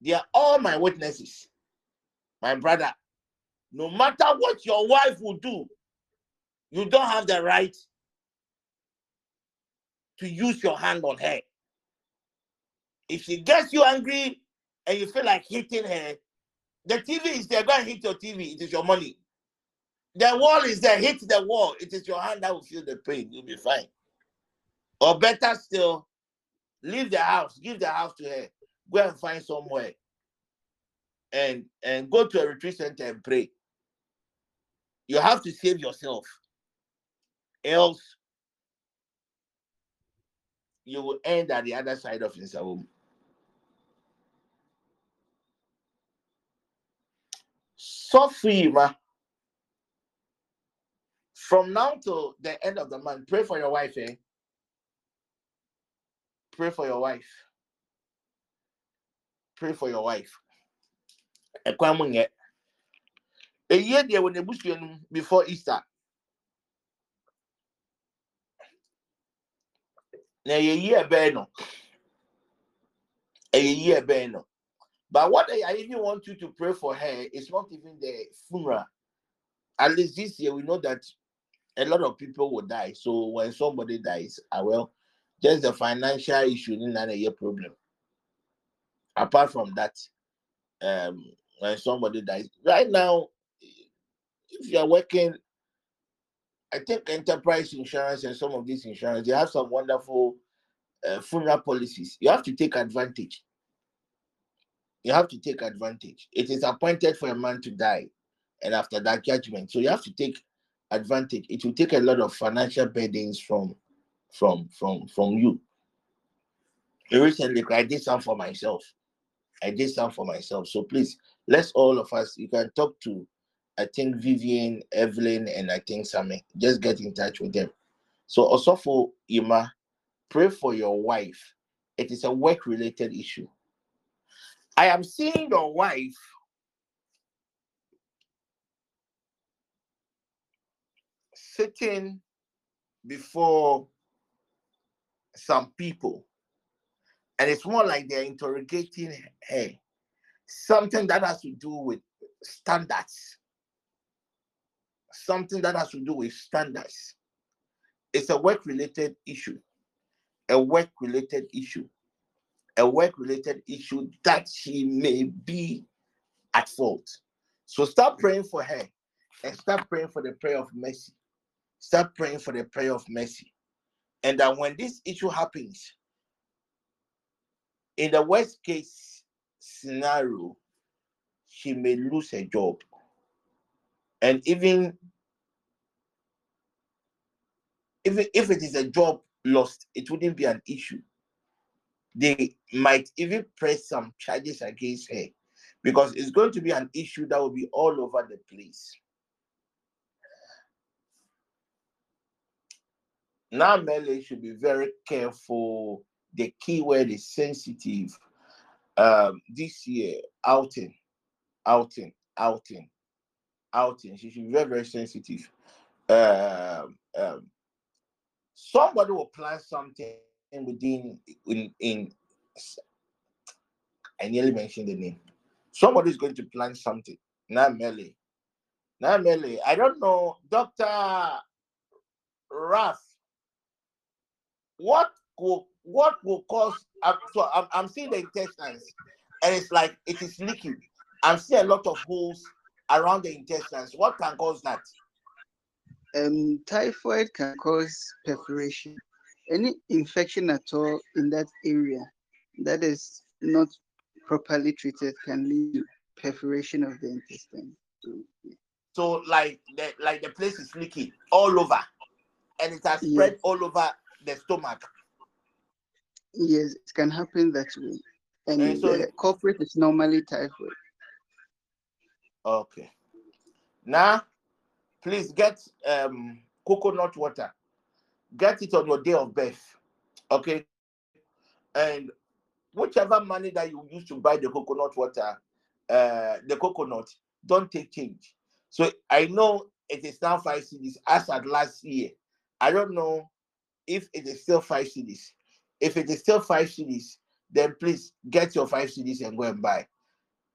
They are all my witnesses. My brother, no matter what your wife will do, you don't have the right to use your hand on her. If she gets you angry and you feel like hitting her, the TV is there. Go and hit your TV. It is your money. The wall is there. Hit the wall. It is your hand that will feel the pain. You'll be fine. Or better still, leave the house. Give the house to her. Go and find somewhere. And and go to a retreat center and pray. You have to save yourself. Else you will end at the other side of Nsawam. Sophie, ma. From now to the end of the month, pray for your wife, eh? Pray for your wife. Pray for your wife. Eyie deɛ wɔ n'ebusua no mu before Easter. Na ɛyɛ yie ɛbɛn no. Ɛyɛ yie ɛbɛn no. But what I even want you to pray for her is not even the funeral. At least this year we know that a lot of people will die. So when somebody dies, I will just the financial issue is not a problem. Apart from that, um, when somebody dies, right now, if you are working, I think enterprise insurance and some of these insurance, they have some wonderful uh, funeral policies. You have to take advantage. You have to take advantage. It is appointed for a man to die, and after that judgment. So you have to take advantage. It will take a lot of financial burdens from from from from you. Recently, I did some for myself. I did some for myself. So please, let's all of us. You can talk to, I think Vivian, Evelyn, and I think Sammy. Just get in touch with them. So also for Ima, pray for your wife. It is a work-related issue. I am seeing your wife sitting before some people, and it's more like they're interrogating her. Something that has to do with standards. Something that has to do with standards. It's a work related issue. A work related issue. A work related issue that she may be at fault. So start praying for her and start praying for the prayer of mercy. Start praying for the prayer of mercy. And that when this issue happens, in the worst case scenario, she may lose her job. And even if, if it is a job lost, it wouldn't be an issue. They might even press some charges against her because it's going to be an issue that will be all over the place. Now, Mele should be very careful. The keyword is sensitive. Um, this year, outing, outing, outing, outing. She should be very, very sensitive. Um, um, somebody will plan something within in in. I nearly mentioned the name. Somebody is going to plan something. Now, Mele. Now, Mele. I don't know, Doctor Raf what will what will cause uh, so I'm, I'm seeing the intestines and it's like it is leaking i'm seeing a lot of holes around the intestines what can cause that Um, typhoid can cause perforation. Any infection at all in that area that is not properly treated can lead to perforation of the intestine. So, yeah. so like the like the place is leaking all over and it has Yes. spread all over the stomach. Yes, it can happen that way. And And so- the culprit is normally typhoid. Okay. Now, please get um coconut water. Get it on your day of birth. Okay. And whichever money that you use to buy the coconut water, uh the coconut, don't take change. So I know it is now five CDs as at last year. I don't know if it is still five CDs. If it is still five CDs, then please get your five CDs and go and buy.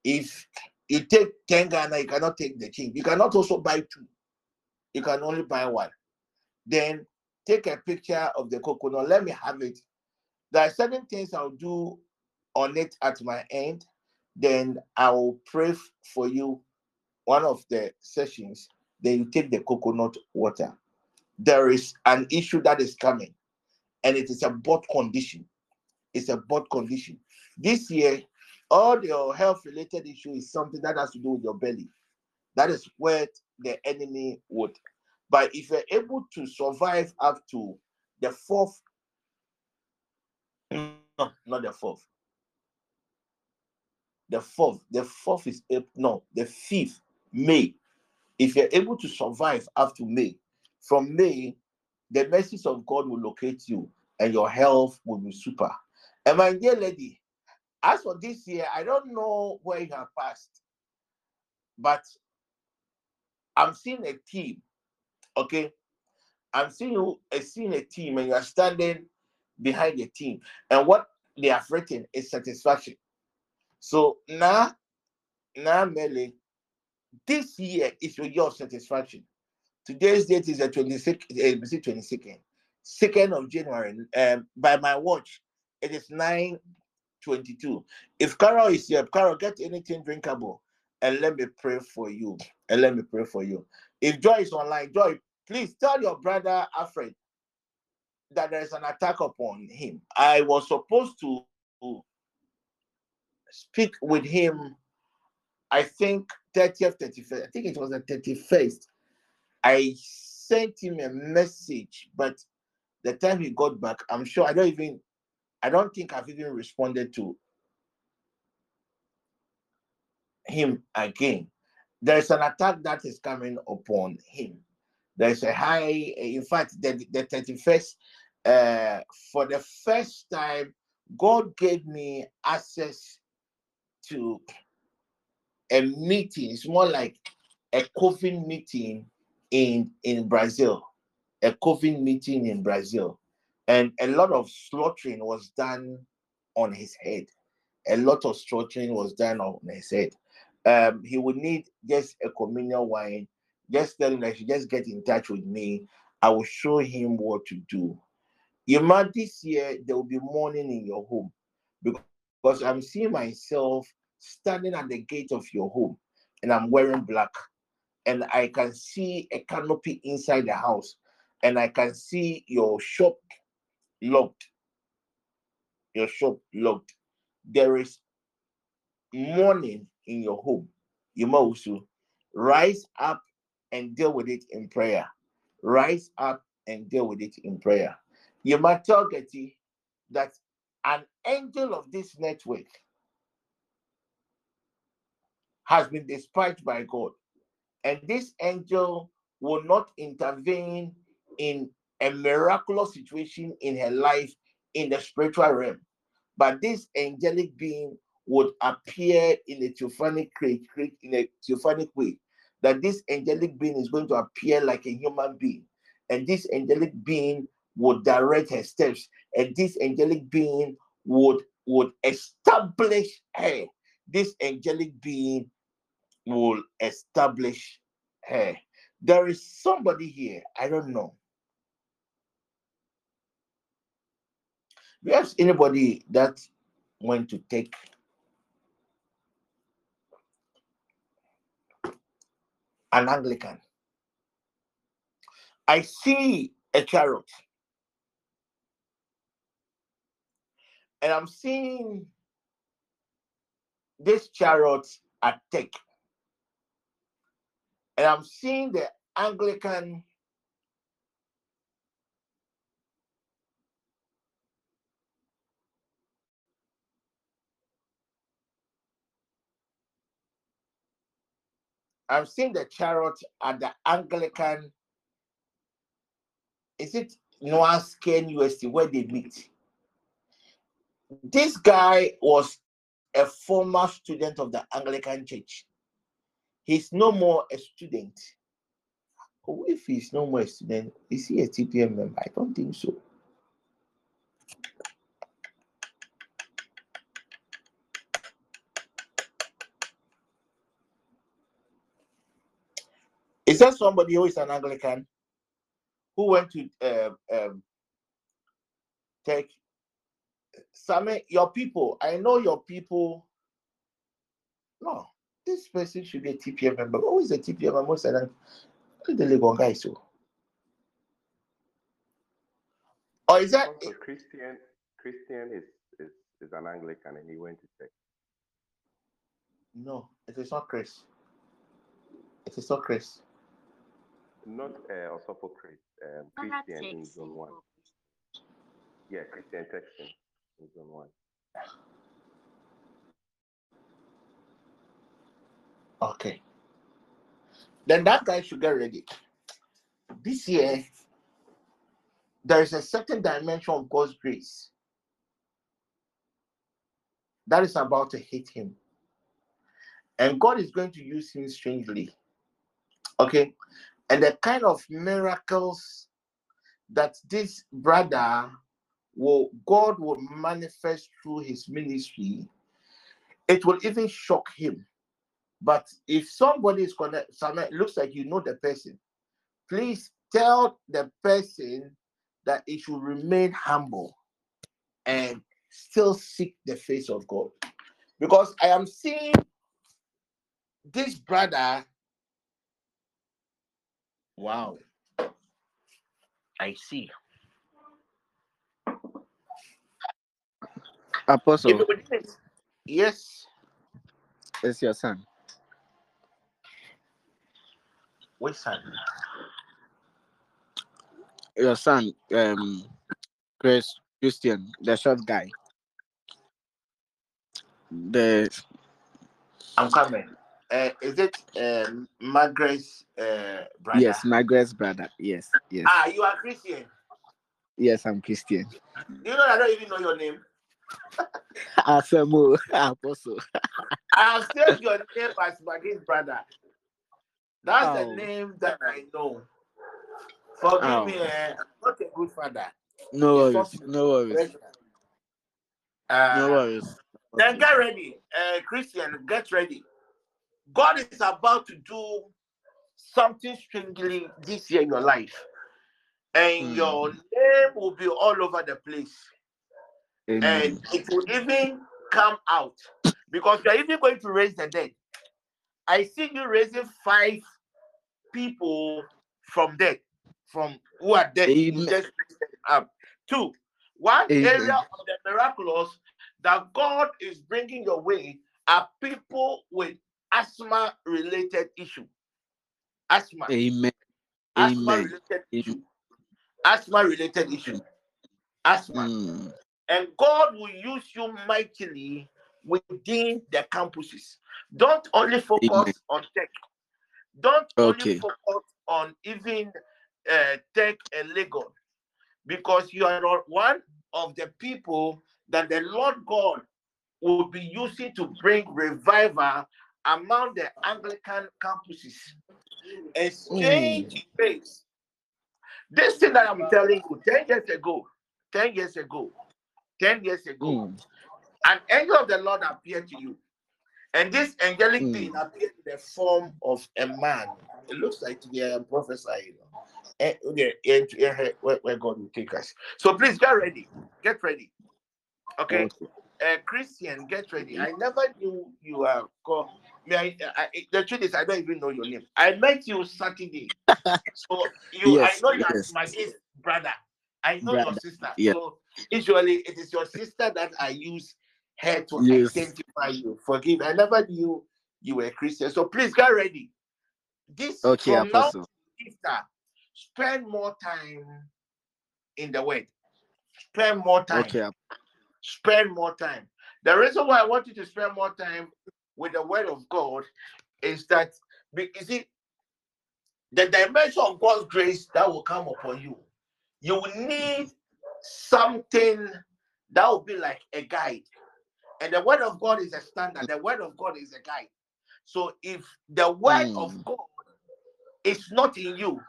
If you take 10 Ghana, you cannot take the change. You cannot also buy two. You can only buy one. Then take a picture of the coconut. Let me have it. There are certain things I'll do on it at my end. Then I will pray for you one of the sessions. Then you take the coconut water. There is an issue that is coming, and it is a bot condition. It's a bot condition. This year, all your uh, health related issue is something that has to do with your belly. That is where the enemy would. But if you're able to survive up to the fourth, no, not the fourth. The fourth, the fourth is no, the fifth May. If you're able to survive to May, from May, the mercies of God will locate you and your health will be super. And my dear lady, as for this year, I don't know where you have passed, but I'm seeing a team. Okay, I'm seeing you uh, seeing a team, and you are standing behind the team. And what they have written is satisfaction. So now, now, Mele, this year is your satisfaction. Today's date is the 26th, uh, 22nd, 2nd of January. Um, by my watch, it is 9 22. If Carol is here, Carol, get anything drinkable and let me pray for you. And let me pray for you. If Joy is online, Joy, please tell your brother Alfred that there is an attack upon him. I was supposed to speak with him, I think 30th, 31st. I think it was the 31st. I sent him a message, but the time he got back, I'm sure I don't even I don't think I've even responded to him again. There's an attack that is coming upon him. There's a high, in fact, the, the 31st, uh, for the first time, God gave me access to a meeting. It's more like a coven meeting in, in Brazil, a coven meeting in Brazil and a lot of slaughtering was done on his head. A lot of slaughtering was done on his head. Um, he would need just a communion wine. Just tell him that should just get in touch with me. I will show him what to do. You might this year there will be mourning in your home because I'm seeing myself standing at the gate of your home and I'm wearing black and I can see a canopy inside the house and I can see your shop locked. Your shop locked. There is mourning in your home. You must rise up and deal with it in prayer. Rise up and deal with it in prayer. You might tell Getty that an angel of this network has been dispatched by God, and this angel will not intervene in a miraculous situation in her life in the spiritual realm. But this angelic being would appear in a theophanic in a theophanic way. That this angelic being is going to appear like a human being, and this angelic being would direct her steps, and this angelic being would would establish her. This angelic being will establish her. There is somebody here, I don't know. Do have anybody that went to take an Anglican? I see a chariot. And I'm seeing this chariot attack. And I'm seeing the Anglican I'm seeing the chariot at the Anglican. Is it Noah Scan UST where they meet? This guy was a former student of the Anglican Church. He's no more a student. If he's no more a student, is he a TPM member? I don't think so. Is there somebody who is an Anglican who went to um, um, take some your people? I know your people. No, this person should be a TPM member. Who is a TPM member? Of them, the Legon guy. So, or is that Also, Christian Christian is, is is an Anglican and he went to church. no? It is not Chris. It is not Chris. Not uh Osofo Chris, um Christian in zone one. Yeah, Christian Texan in zone one. Okay. Then that guy should get ready. This year, there is a certain dimension of God's grace that is about to hit him. And God is going to use him strangely. Okay. And the kind of miracles that this brother will God will manifest through his ministry, it will even shock him. But if somebody is connected, it looks like you know the person, please tell the person that it should remain humble and still seek the face of God. Because I am seeing this brother. Wow. I see. Apostle, If it is- Yes. it's your son. Which son? Your son, um, Chris Christian, the short guy. The I'm coming. Uh, is it um, Margaret's uh, brother? yes, Margaret's brother. Yes, yes, Ah, you are Christian. yes. I'm Christian. You know, I don't even know your name. Asemu Apostle. I have saved your name as Margaret's brother. That's the Oh. name that I know. Forgive Oh. me, eh, I'm not a good father. No worries, no worries. Uh, no worries. Then get ready, uh, Christian. Get ready. God is about to do something strangely this year in your life, and Hmm. your name will be all over the place, Amen. and it will even come out because you're even going to raise the dead. I see you raising five people from dead, from who are dead. Just up. Two, one Amen. area of the miraculous that God is bringing your way are people with asthma related issue. Asthma, Amen. asthma Amen. related issue. Asthma related issue. Asthma. Mm. And God will use you mightily within the campuses. Don't only focus Amen. on tech. Don't only focus on even uh, tech and Legon because you are one of the people that the Lord God will be using to bring revival among the Anglican campuses. Exchange faith. This thing that I'm telling you 10 years ago, 10 years ago, 10 years ago, Mm. an angel of the Lord appeared to you. And this angelic Mm. being appeared in the form of a man. It looks like they are prophesying. Eh, okay, and- and where, where God will take us. So please get ready. Get ready. Okay. Okay. Uh, Christian, get ready. I never knew you are called. May I, I, the truth is, I don't even know your name. I met you Saturday. So you, Yes, I know you yes. are my brother. I know your sister. yeah. So usually it is your sister that I use her to Yes. identify you. Forgive. I never knew you were Christian. So please get ready. This Okay, from now Apostle. Easter, spend more time in the word. Spend more time. Okay, Spend more time. The reason why I want you to spend more time with the word of God is that You see, the dimension of God's grace that will come upon you, you will need something that will be like a guide. And the word of God is a standard, the word of God is a guide. So if the word of Mm. God is not in you,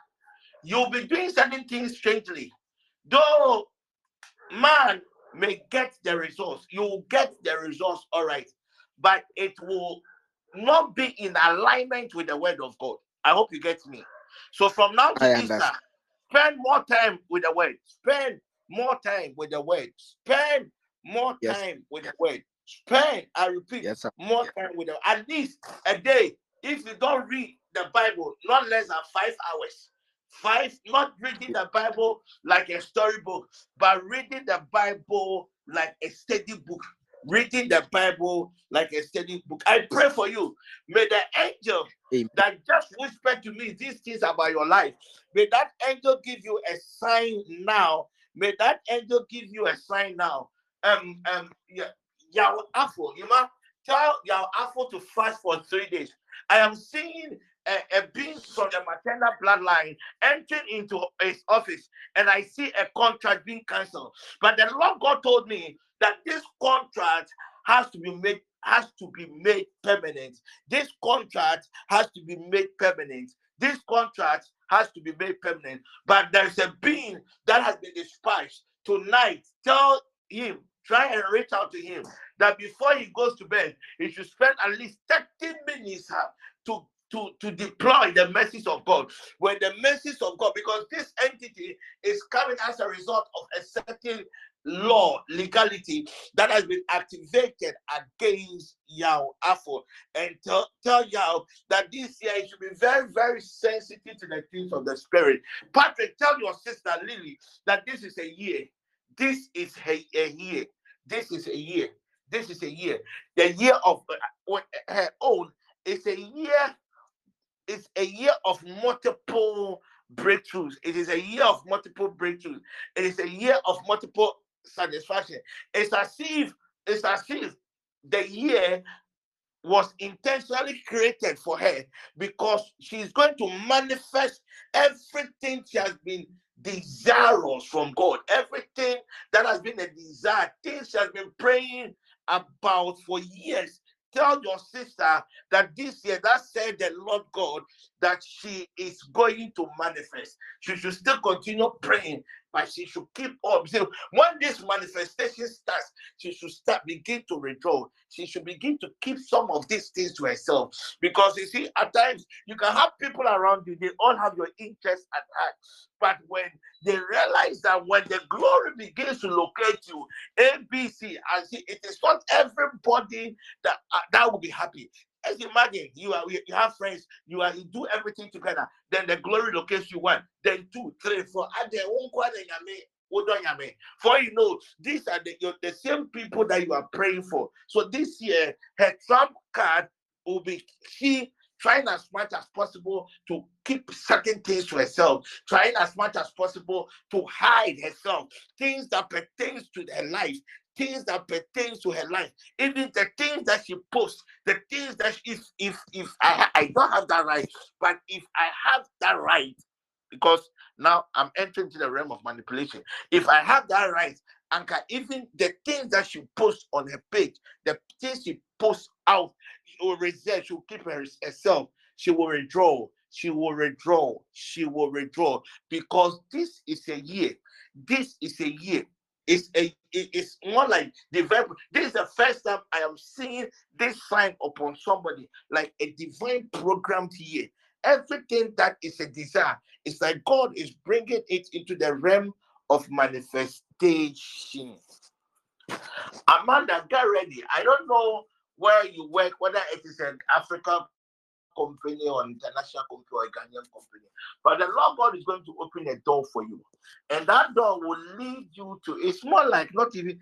you'll be doing certain things strangely. Though man may get the results, you will get the results, all right, but it will not be in alignment with the word of God. I hope you get me. So from now to I Easter, spend more time with the word. Spend more time with the word. Spend more Yes. time with the word. Spend, I repeat, Yes, more time with the at least a day. If you don't read the Bible, not less than five hours. Five, not reading the Bible like a storybook, but reading the Bible like a steady book. Reading the Bible like a steady book. I pray for you. May the angel Amen. that just whispered to me these things about your life, may that angel give you a sign now. May that angel give you a sign now. Um, um, yeah, Yao Afro, you know, tell Yao Afro to fast for three days. I am seeing a, a being from the maternal bloodline entering into his office, and I see a contract being cancelled. But the Lord God told me that this contract has to be made has to be made permanent. This contract has to be made permanent. This contract has to be made permanent. But there's a being that has been dispatched tonight. Tell him, try and reach out to him that before he goes to bed, he should spend at least 30 minutes to to, to deploy the message of God. When the message of God, because this entity is coming as a result of a certain law, legality that has been activated against Yao Afo. And tell, tell Yao that this year he should be very, very sensitive to the things of the spirit. Patrick, tell your sister Lily that this is a year. This is a, a year. This is a year. This is a year. The year of uh, her own is a year. It's a year of multiple breakthroughs. It is a year of multiple breakthroughs. It is a year of multiple satisfaction. It's as if it's as if the year was intentionally created for her because she's going to manifest everything she has been desirous from God, everything that has been a desire, things she has been praying about for years. Tell your sister that this year, that said the Lord God, that she is going to manifest. She should still continue praying, but she should keep up. See, when this manifestation starts, she should start begin to withdraw. She should begin to keep some of these things to herself. Because you see, at times you can have people around you, they all have your interest at heart. But when they realize that when the glory begins to locate you, ABC, and see, it is not everybody that uh, that will be happy. As you imagine you are you have friends, you are you do everything together, then the glory locates you one, then two, three, four. Ah, Yame. For you know, these are the the same people that you are praying for. So this year, her trump card will be she trying as much as possible to keep certain things to herself, trying as much as possible to hide herself, things that pertains to her life, things that pertains to her life, even the things that she posts, the things that if if if I I don't have that right, but if I have that right, because now I'm entering into the realm of manipulation. If I have that right, and can even the things that she posts on her page, the things she posts out, she will reserve, she will keep her, herself, she will withdraw, she will withdraw, she will withdraw, because this is a year. This is a year. It's a it- it's more like the. This is the first time I am seeing this sign upon somebody, like a divine programmed here. Everything that is a desire, it's like God is bringing it into the realm of manifestation. Amanda, get ready. I don't know where you work, whether it is an African company or international company or a Ghanaian company, but the Lord God is going to open a door for you, and that door will lead you to. It's more like not even.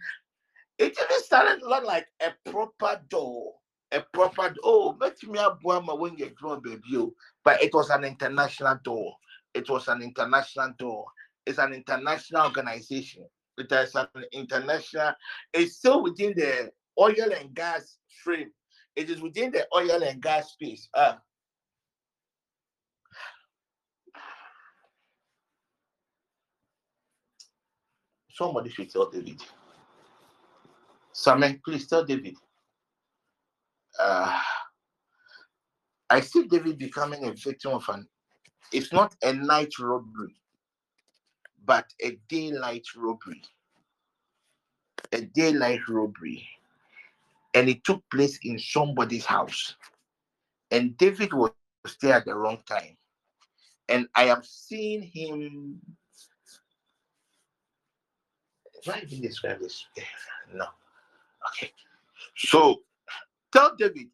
It even started not like a proper door, a proper. Oh, let me up when you draw baby, oh. but it was an international door. It was an international door. It's an international organization. It is an international. It's still within the oil and gas frame. It is within the oil and gas space. Uh, somebody should tell David. Sammy, please tell David. Uh, I see David becoming a victim of an, it's not a night robbery, but a daylight robbery. A daylight robbery. And it took place in somebody's house. And David was there at the wrong time. And I am seeing him. I even describe this? No. Okay. So tell David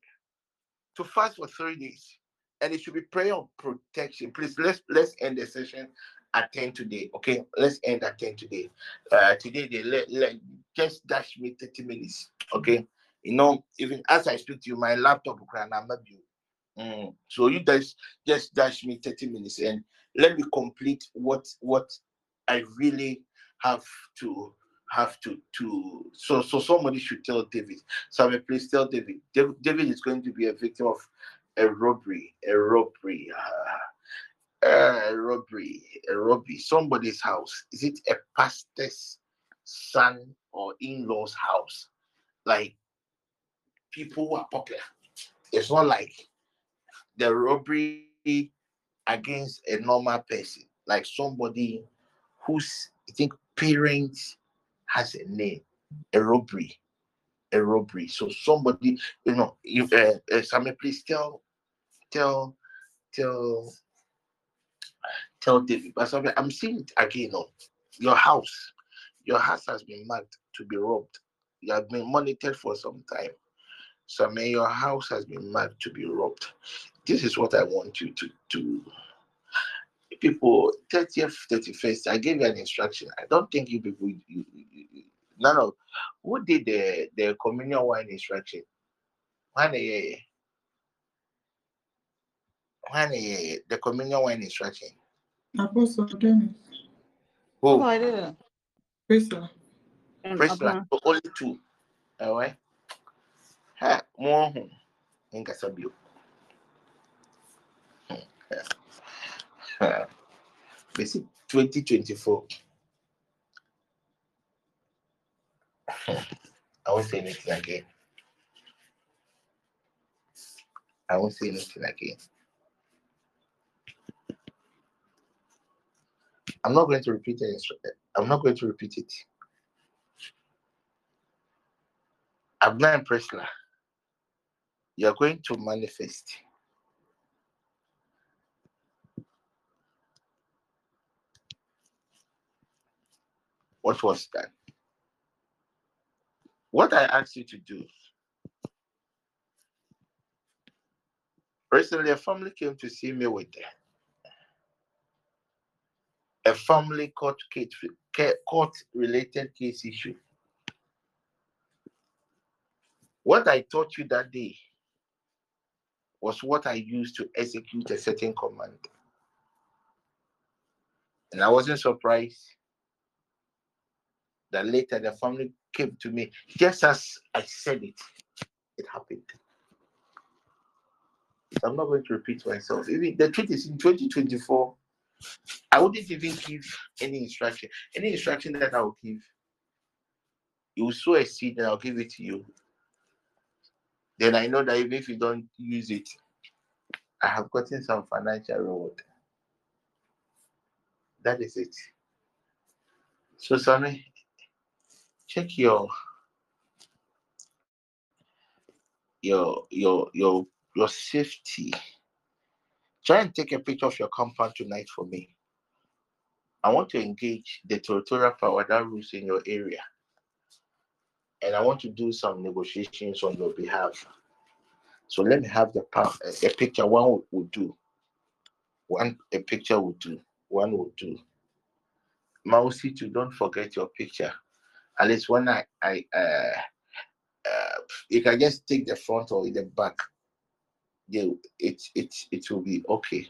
to fast for three days. And it should be prayer of protection. Please let's let's end the session at 10 today. Okay, let's end at 10 today. Uh today they let, let just dash me 30 minutes. Okay. You know, even as I speak to you, my laptop can you. Mm. So you guys just dash me 30 minutes and let me complete what what I really have to have to to so so somebody should tell David. I please tell David. David. Is going to be a victim of a robbery, a robbery, uh, a robbery, a robbery. Somebody's house. Is it a pastor's son or in-laws house? Like people who are popular. It's not like the robbery against a normal person, like somebody whose I think parents has a name, a robbery, a robbery. So somebody, you know, if uh, uh, Sammy, please tell, tell, tell, tell David. But Sammy, I'm seeing it again. You know, your house, your house has been marked to be robbed. You have been monitored for some time. So may your house has been marked to be robbed. This is what I want you to do. People, 30th, 31st, I gave you an instruction. I don't think you people, you, you, you, none of, who did the, the communion wine instruction? one eh, When when eh, the communion wine instruction? Apostle Dennis. Who? Oh, I didn't. Priscilla. And Priscilla. Abba. So only two. All right. Ha, more. Hmm. Nkasa bio. Basic 2024. I won't say anything again. I won't say anything again. I'm not going to repeat it. I'm not going to repeat it. I'm not impressed. You're going to manifest. What was that? What I asked you to do. Recently, a family came to see me with a family court case, court related case issue. What I taught you that day was what I used to execute a certain command. And I wasn't surprised that later the family came to me just as I said it, it happened. I'm not going to repeat myself. Even the truth is in 2024, I wouldn't even give any instruction. Any instruction that I will give, you will sow a seed and I'll give it to you. Then I know that even if you don't use it, I have gotten some financial reward. That is it. So, Sammy, check your your your your your safety. Try and take a picture of your compound tonight for me. I want to engage the territorial power that rules in your area. And I want to do some negotiations on your behalf. So let me have the a picture. One will do. One a picture will do. One will do. Mousy too. Don't forget your picture. At least when I I uh, uh you can just take the front or the back. Yeah, it it it will be okay.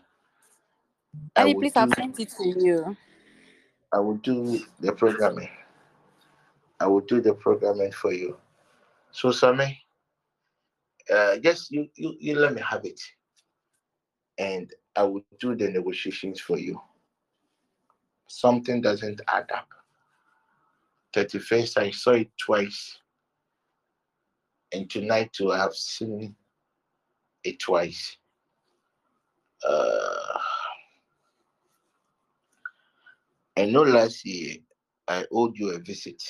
Daddy, please, sent it to you. I will do the programming. I will do the programming for you. So, Sammy, uh, just you, you, you let me have it. And I will do the negotiations for you. Something doesn't add up. 31st, I saw it twice. And tonight, too, I have seen it twice. Uh, I know last year I owed you a visit.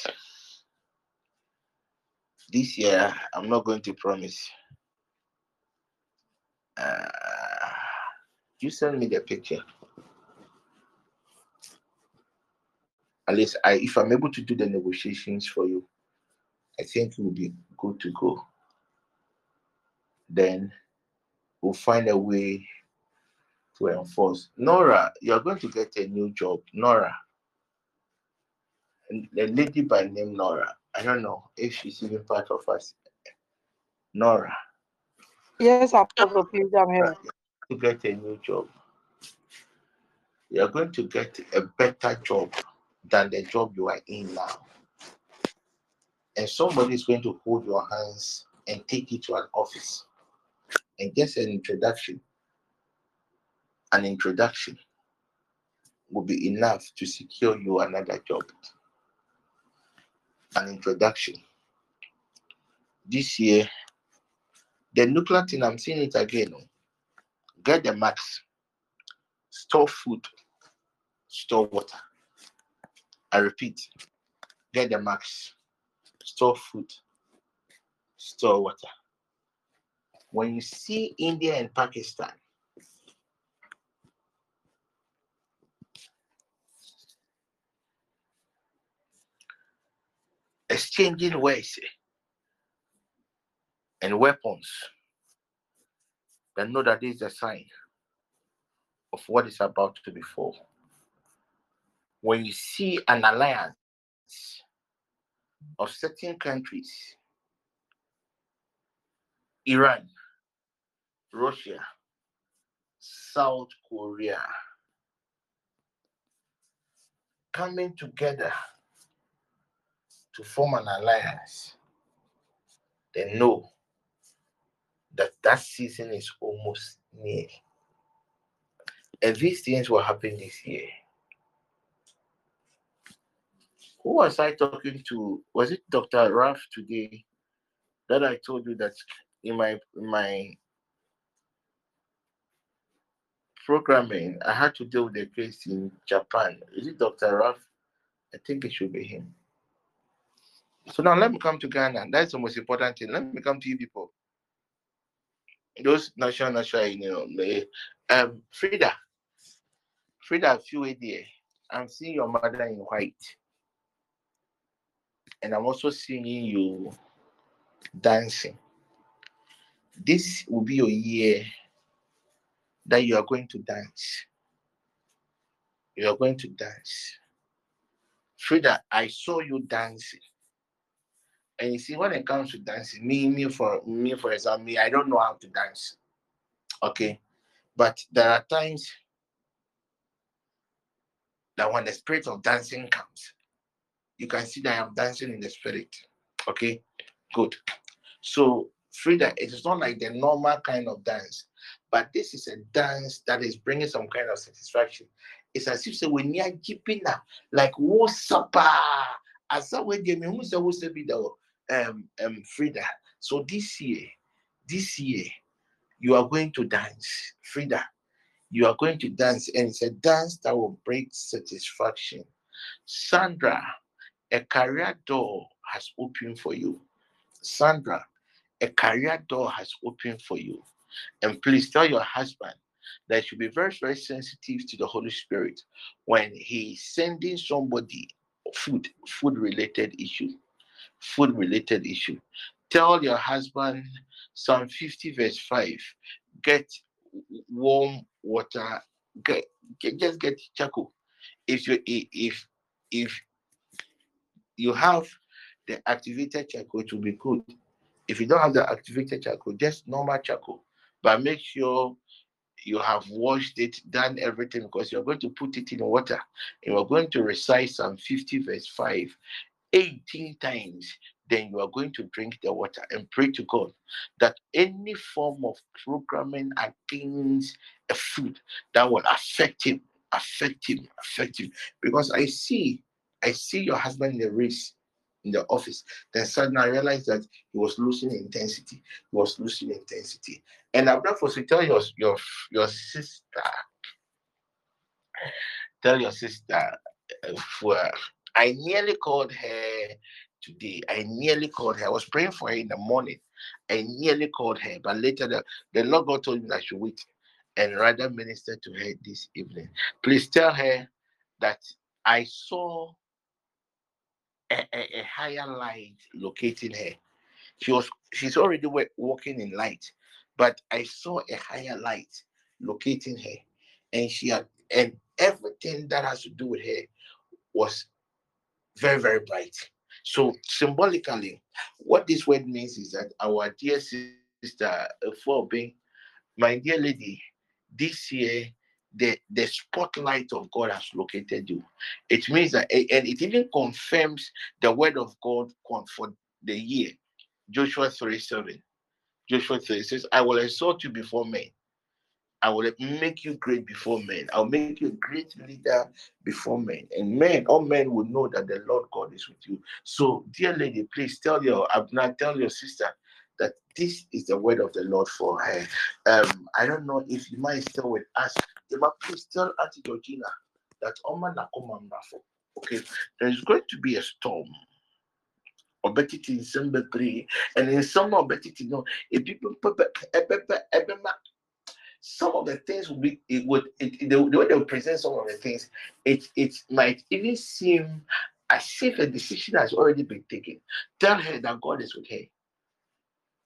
This year, I'm not going to promise. Uh, you send me the picture. At least I, if I'm able to do the negotiations for you, I think it will be good to go. Then we'll find a way to enforce. Nora, you're going to get a new job. Nora. A lady by name Nora. I don't know if she's even part of us. Nora. Yes, Apostle, please, I'm here. To get a new job. You're going to get a better job than the job you are in now. And somebody is going to hold your hands and take you to an office and just an introduction. An introduction will be enough to secure you another job. An introduction. This year, the nuclear thing, I'm seeing it again. oh. Get the max, store food, store water. I repeat, get the max, store food, store water. When you see India and Pakistan, exchanging ways and weapons, then know that this is a sign of what is about to befall. When you see an alliance of certain countries, Iran, Russia, South Korea, coming together to form an alliance, they know that that season is almost near. And these things will happen this year. Who was I talking to? Was it Dr. Raf today that I told you that in my in my programming I had to deal with a case in Japan? Is it Dr. Raf? I think it should be him. So now let me come to Ghana. That's the most important thing. Let me come to you people. Those national national you know, um Frida. Frida, were there, I'm seeing your mother in white. And I'm also seeing you dancing. This will be your year that you are going to dance. You are going to dance. Frida, I saw you dancing. And you see, when it comes to dancing, me, me for me, for example, me, I don't know how to dance. Okay. But there are times that when the spirit of dancing comes, you can see that I'm dancing in the spirit. Okay, good. So, Frida, it is not like the normal kind of dance, but this is a dance that is bringing some kind of satisfaction. It's as if say when you're keeping up, like what's up? As I would give me who's supposed to um um Frida. So this year, this year, you are going to dance, Frida. You are going to dance, and it's a dance that will bring satisfaction. Sandra, a career door has opened for you. Sandra, a career door has opened for you. And please tell your husband that should be very, very sensitive to the Holy Spirit when he's sending somebody food, food related issue, food related issue. Tell your husband Psalm 50, verse 5, get warm water, get, get just get charcoal. If you if if you have the activated charcoal, it will be good. If you don't have the activated charcoal, just normal charcoal. But make sure you have washed it, done everything, because you're going to put it in water. And you're going to recite Psalm 50, verse 5, 18 times. Then you are going to drink the water and pray to God that any form of programming against a food that will affect him, affect him, affect him. Because I see I see your husband in the race in the office. Then suddenly I realized that he was losing intensity. He was losing intensity. And I'm not supposed to tell your your your sister. Tell your sister. uh, For I nearly called her today. I nearly called her. I was praying for her in the morning. I nearly called her, but later the, the Lord God told me that I should wait and rather minister to her this evening. Please tell her that I saw a, a, a higher light locating her. She was she's already wa- walking in light, but I saw a higher light locating her, and she had and everything that has to do with her was very very bright. So symbolically, what this word means is that our dear sister for being my dear lady, this year the the spotlight of God has located you. It means that and it even confirms the word of God for the year. Joshua 3 7. Joshua 3 says, I will exalt you before men. I will make you great before men. I'll make you a great leader before men. And men, all men will know that the Lord God is with you. So, dear lady, please tell your Abner, tell your sister that this is the word of the Lord for her. Um, I don't know if you might still with us. Emma, please tell Auntie Georgina that Oma Nakoma Mrafo. Okay, there's going to be a storm. Obetiti in December 3, and in summer, Obetiti, no, if people some of the things will be it would it- the, the way they will present some of the things it it might even seem as if a decision has already been taken tell her that god is with her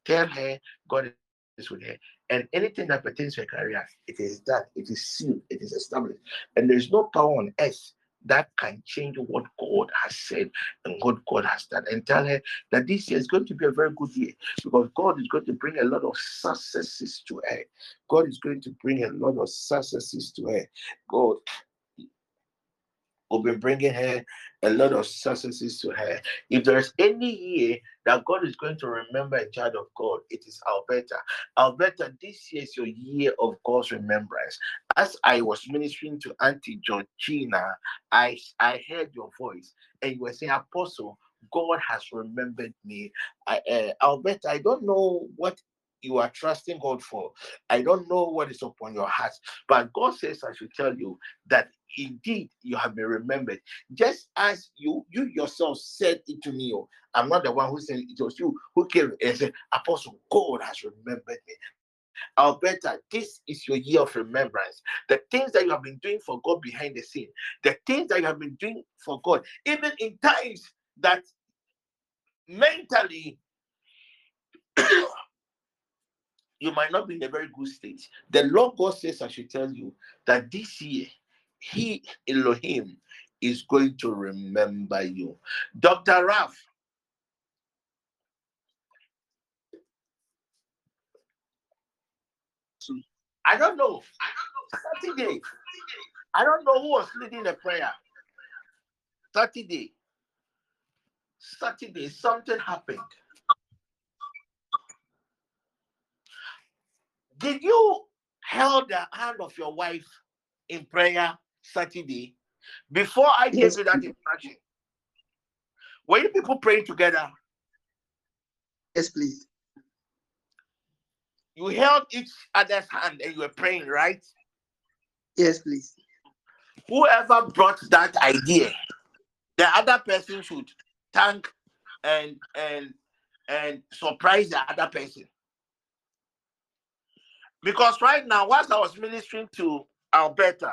tell her god is with her and anything that pertains to her career it is that it is sealed it is established. And there's no power on earth that can change what god has said and what god has done. And tell her that this year is going to be a very good year because god is going to bring a lot of successes to her. God is going to bring a lot of successes to her. God will be bringing her a lot of successes to her. If there's any year that God is going to remember a child of God, it is Alberta. Alberta, this year is your year of God's remembrance. As I was ministering to Auntie Georgina, I, I heard your voice and you were saying, Apostle, God has remembered me. I, uh, Alberta, I don't know what you are trusting God for. I don't know what is upon your heart, but God says I should tell you that indeed you have been remembered. Just as you you yourself said it to me, oh, I'm not the one who said it, was you who came and said, Apostle, God has remembered me. Alberta, this is your year of remembrance. The things that you have been doing for God behind the scene, the things that you have been doing for God, even in times that mentally you might not be in a very good state. The Lord God says, I should tell you that this year, He, Elohim, is going to remember you. Dr. Raf, I don't know. Saturday, I don't know who was leading the prayer. Saturday, Saturday, something happened. Did you hold the hand of your wife in prayer Saturday before I gave Yes, you that instruction? Were you people praying together? Yes, please. You held each other's hand and you were praying, right? Yes, please. Whoever brought that idea, the other person should thank and and and surprise the other person. Because right now, whilst I was ministering to Alberta,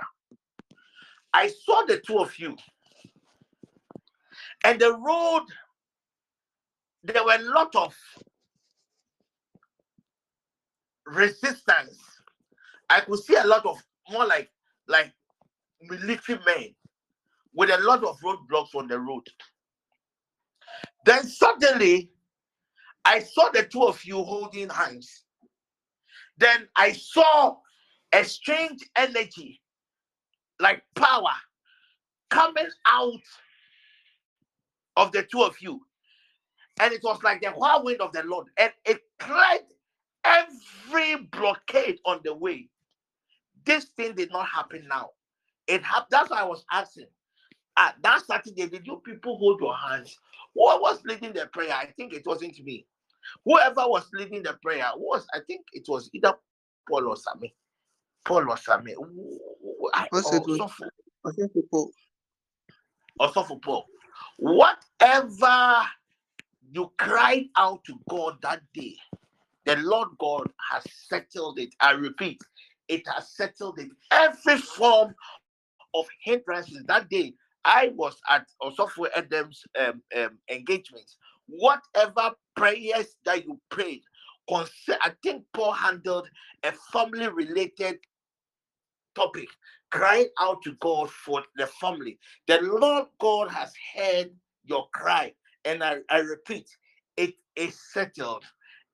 I saw the two of you. And the road, there were a lot of resistance. I could see a lot of more like like military men with a lot of roadblocks on the road. Then suddenly, I saw the two of you holding hands. Then I saw a strange energy, like power, coming out of the two of you. And it was like the whirlwind of the Lord, and it cleared every blockade on the way. This thing did not happen now. It happened. That's why I was asking. Ah, that Saturday, did you people hold your hands? Who was leading the prayer? I think it wasn't me. Whoever was leading the prayer was, I think it was either Paul or Sammy. Paul or Sammy. Also, it was- Also, people, also for Paul. Whatever you cried out to God that day, the Lord God has settled it. I repeat, it has settled it. Every form of hindrances that day, I was at Osofo Adam's um, um, engagement. Whatever prayers that you prayed, I think Paul handled a family related topic, crying out to God for the family. The Lord God has heard your cry. And I, I repeat, it is settled.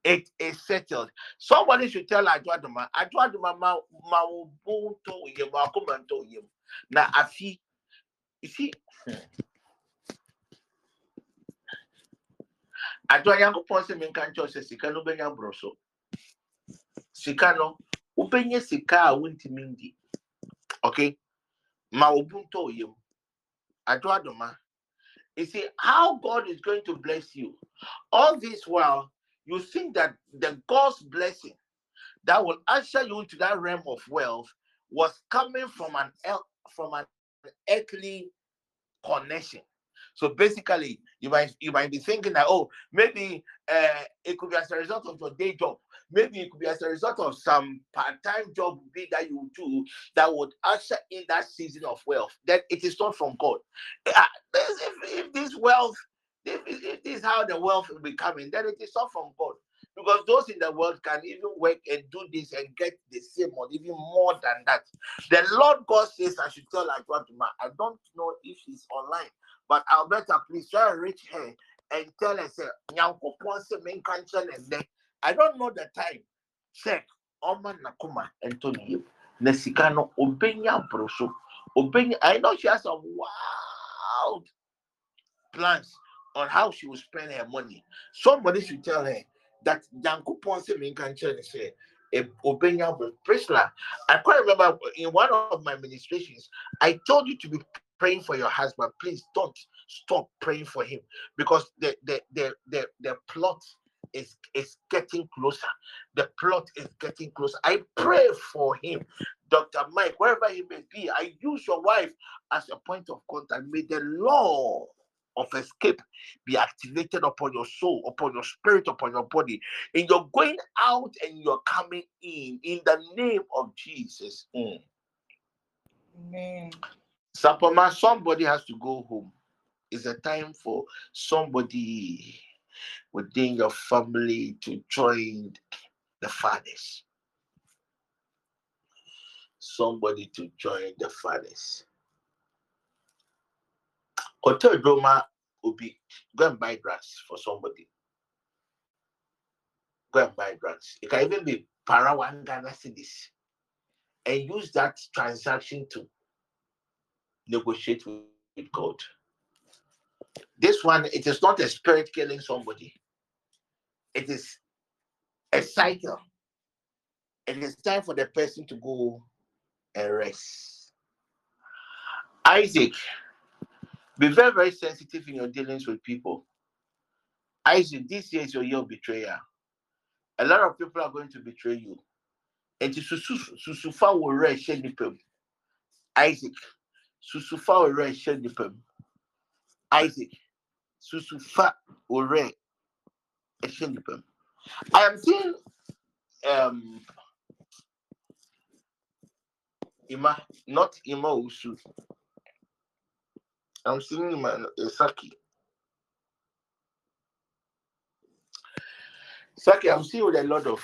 It is settled. Somebody should tell Adwaduma, Adwaduma ma ma to yem, to yem. Na afi, you see, hmm. Adwa Yankopɔn sɛ menka nkyɛw sika no bɛnya borɔ. Sika no, wobɛnya sika a wontumi ndi. Okay? Ma wo bo ntɔ wo yam. Adwaduma, You see how God is going to bless you. All this while, you think that the God's blessing that will usher you into that realm of wealth was coming from an from an earthly connection. So basically, you might you might be thinking that oh maybe uh, it could be as a result of your day job. Maybe it could be as a result of some part-time job that you do that would usher in that season of wealth. That it is not from God. Ah, if, if this wealth, if, if this is how the wealth will be coming, then it is not from God. Because those in the world can even work and do this and get the same or even more than that. The Lord God says, I should tell Adwaduma, I don't know if she's online, but Alberta, please try and reach her and tell her, say, "Nyankopɔn sɛ menka nkyerɛ ne nnɛ, I don't know the time. Check. Oma nakuma Antonio. Na sika no obenya broso. Obenya. I know she has some wild plans on how she will spend her money. Somebody should tell her that menka nkyerɛ ne sɛ, eh, obenya Priscilla, I quite remember in one of my ministrations, I told you to be praying for your husband. Please don't stop praying for him because the the the the, the plot is is getting closer. The plot is getting closer. I pray for him, Dr. Mike, wherever he may be. I use your wife as a point of contact. May the law of escape be activated upon your soul, upon your spirit, upon your body. And you're going out and you're coming in in the name of Jesus. Mm. Amen. Sapoma, somebody has to go home. It's a time for somebody within your family to join the fathers. Somebody to join the fathers. Hotel Doma will be go and buy drugs for somebody. Go and buy drugs. It can even be para one Ghana cedis and use that transaction to negotiate with God. This one, it is not a spirit killing somebody. It is a cycle. It is time for the person to go and rest. Isaac, be very, very sensitive in your dealings with people. Isaac, this year is your year of betrayal. A lot of people are going to betray you. And susufa will rest Isaac, susufa will rest Isaac, susufa will rest I am seeing um Ima, not Ima Usu. I'm seeing Ima Saki. Saki, I'm seeing with a lot of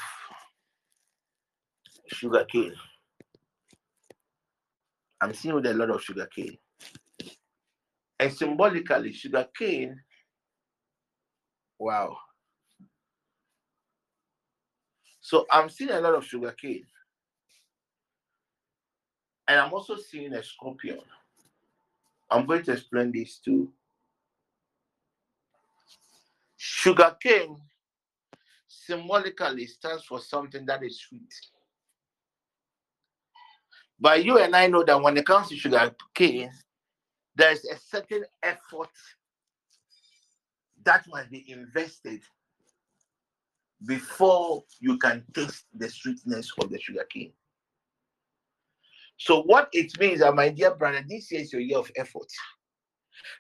sugar cane. I'm seeing with a lot of sugar cane. And symbolically, sugar cane, wow. So I'm seeing a lot of sugar cane. And I'm also seeing a scorpion. I'm going to explain this too. Sugar cane symbolically stands for something that is sweet. But you and I know that when it comes to sugar cane, there's a certain effort that must be invested before you can taste the sweetness of the sugar cane. So, what it means, uh, my dear brother, this year is your year of effort.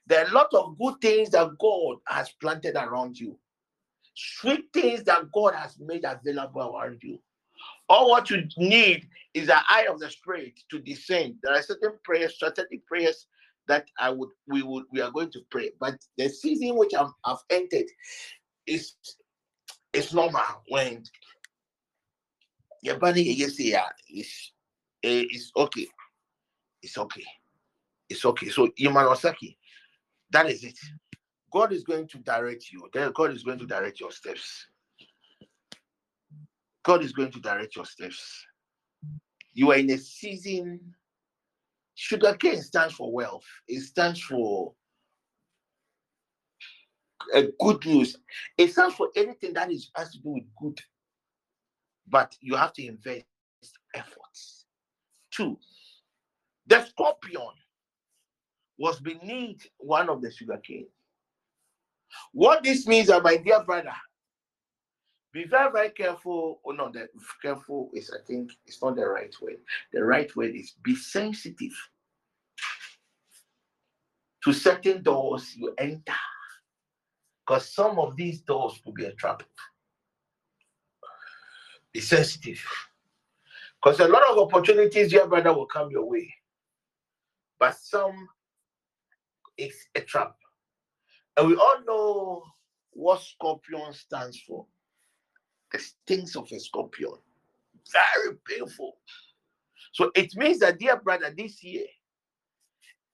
There are a lot of good things that God has planted around you, sweet things that God has made available around you. All what you need is the eye of the spirit to descend. There are certain prayers, strategic prayers that I would we would we are going to pray. But the season which I've, I've entered is it's normal when your body say yeah, it's it's okay. It's okay. It's okay. So Imanosaki, that is it. God is going to direct you. God is going to direct your steps. God is going to direct your steps. You are in a season. Sugarcane stands for wealth. It stands for a good news. It stands for anything that is has to do with good. But you have to invest efforts. Two, the scorpion was beneath one of the sugarcane. What this means, uh, my dear brother, be very, very careful. Oh no, the careful is I think it's not the right way. The right way is be sensitive to certain doors you enter. Because some of these doors could be a trap. Be sensitive. Because a lot of opportunities, your brother, will come your way. But some is a trap. And we all know what scorpion stands for the stings of a scorpion. Very painful. So it means that, dear brother, this year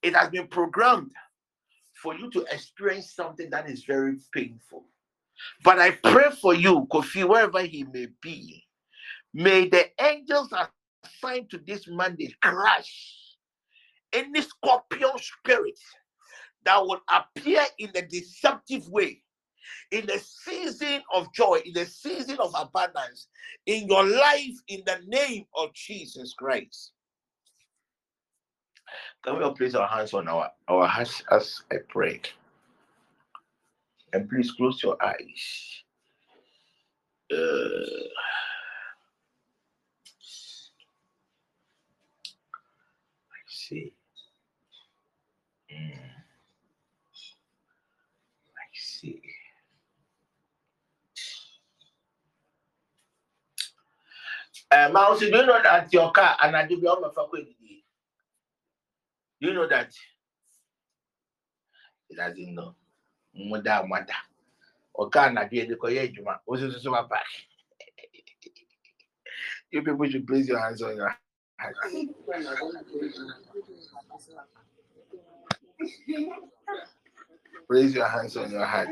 it has been programmed for you to experience something that is very painful. But I pray for you, Kofi, wherever he may be, may the angels assigned to this mandate crush any scorpion spirit that will appear in a deceptive way in the season of joy, in the season of abundance, in your life, in the name of Jesus Christ. Can we all place our hands on our, our hearts as I pray? And please close your eyes. Uh, see. Uh, Mouse, do you know that your car and I do be on my faculty? Do you know that? It doesn't know. Mother, mother. Or can I be the Koyejuma? Also, so back. You people should place your hands on your heart. Place your hands on your heart.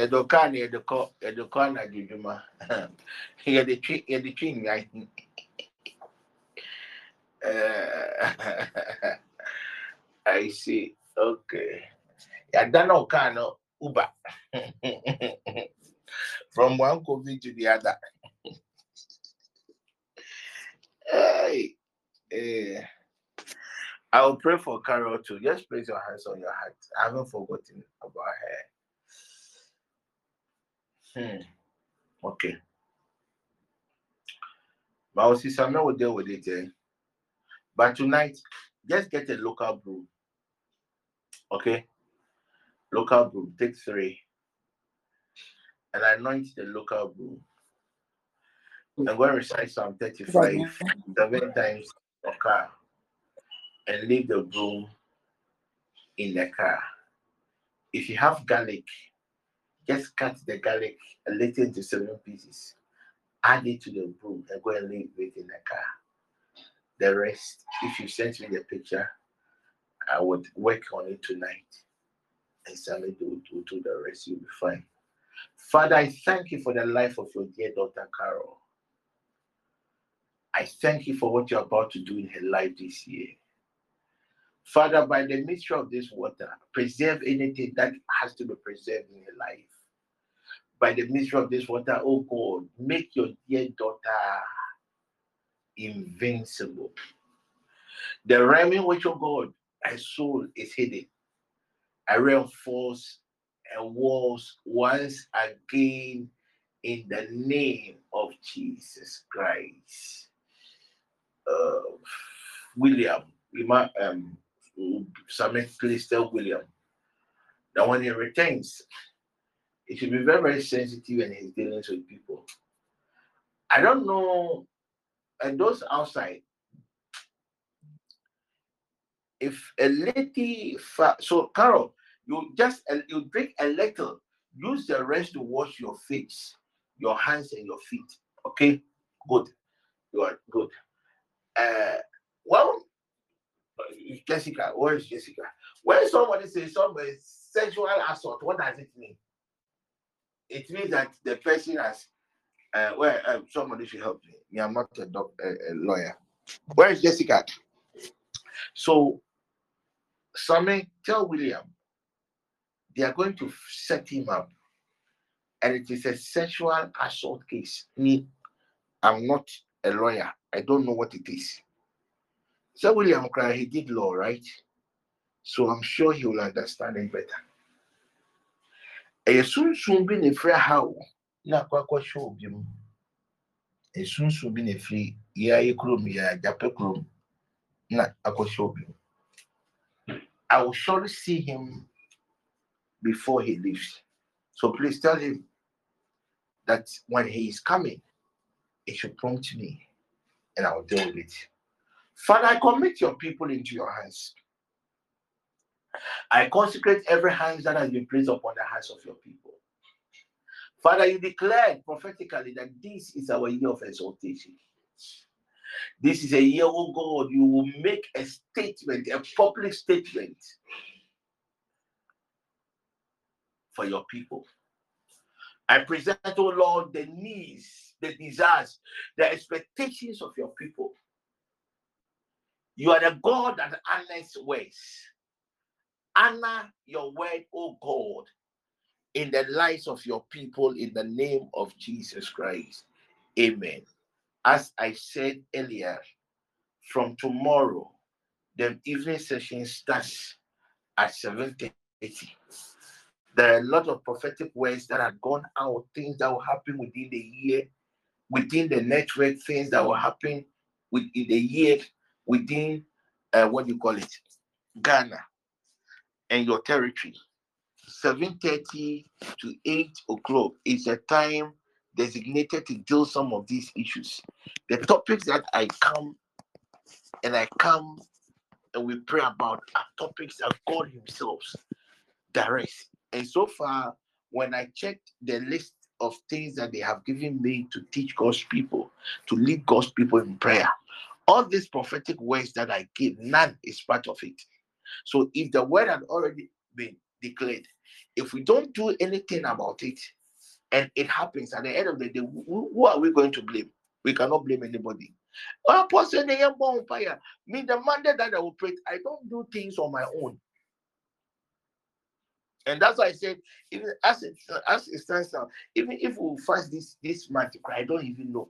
Ɛdɔka na ɛdɔkɔ ɛdɔkɔ anadwo dwuma yɛde yɛde I see okay yɛada no from one covid to the other hey, eh. I will pray for Carol too. Just place your hands on your heart. I haven't forgotten about her. Hmm. Okay. But our sister Mel will deal with it. Eh? But tonight, just get a local brew. Okay? Local brew. Take three. And anoint the local brew. I'm going to recite Psalm 35 seven times a car and leave the broom in the car. If you have garlic, just cut the garlic a little into seven pieces, add it to the broom, and go and leave it in the car. The rest, if you send me the picture, I would work on it tonight. And Sammy do, do, do the rest, you'll be fine. Father, I thank you for the life of your dear daughter Carol. I thank you for what you're about to do in her life this year. Father, by the mixture of this water, preserve anything that has to be preserved in her life. By the mixture of this water, oh God, make your dear daughter invincible. The realm in which, oh God, my soul is hidden. I reinforce and walls once again in the name of Jesus Christ. Uh, William, um, Samuel Clister William. Now, when he returns, he should be very, very sensitive when he's dealing with people. I don't know, and those outside, if a lady, fa- so Carol, you just you drink a little, use the rest to wash your face, your hands, and your feet. Okay, good, you are good. Uh, well, Jessica, where is Jessica? When somebody says somebody sexual assault, what does it mean? It means that the person has, uh, well, uh, somebody should help me. me I'm not a, doc, a, a lawyer. Where is Jessica? So, Sammy, tell William they are going to set him up, and it is a sexual assault case. Me, I'm not a lawyer. I don't know what it is. So William Cry, he did law, right? So I'm sure he will understand it better. ɛyɛ sunsun bi na efiri ha o na akɔ akɔhyɛ obi mu esunsun bi na efiri yɛ ayɛ kurom yɛ agyapɛ kurom na akɔhyɛ obi mu I will surely see him before he leaves. So please tell him that when he is coming, he should prompt me and I will deal with it. Father, I commit your people into your hands. I consecrate every hand that has been placed upon the hands of your people. Father, you declared prophetically that this is our year of exaltation. This is a year, oh God, you will make a statement, a public statement for your people. I present, oh Lord, the needs, the desires, the expectations of your people. You are the God that honors ways. Honor your word, oh God, in the lives of your people in the name of Jesus Christ. Amen. As I said earlier, from tomorrow, the evening session starts at 7:30 there are a lot of prophetic words that have gone out, things that will happen within the year, within the network, things that will happen within the year, within uh, what you call it, Ghana and your territory. 7:30 to 8 o'clock is a time designated to deal some of these issues. The topics that I come and I come and we pray about are topics that God Himself directs. And so far, when I checked the list of things that they have given me to teach God's people, to lead God's people in prayer, all these prophetic words that I give, none is part of it. So if the word had already been declared, if we don't do anything about it, and it happens at the end of the day, who, who are we going to blame? We cannot blame anybody. Oh, me, the Monday that I pray, I don't do things on my own. And that's why I said, even as it as it stands now, even if we fast this this month, I don't even know.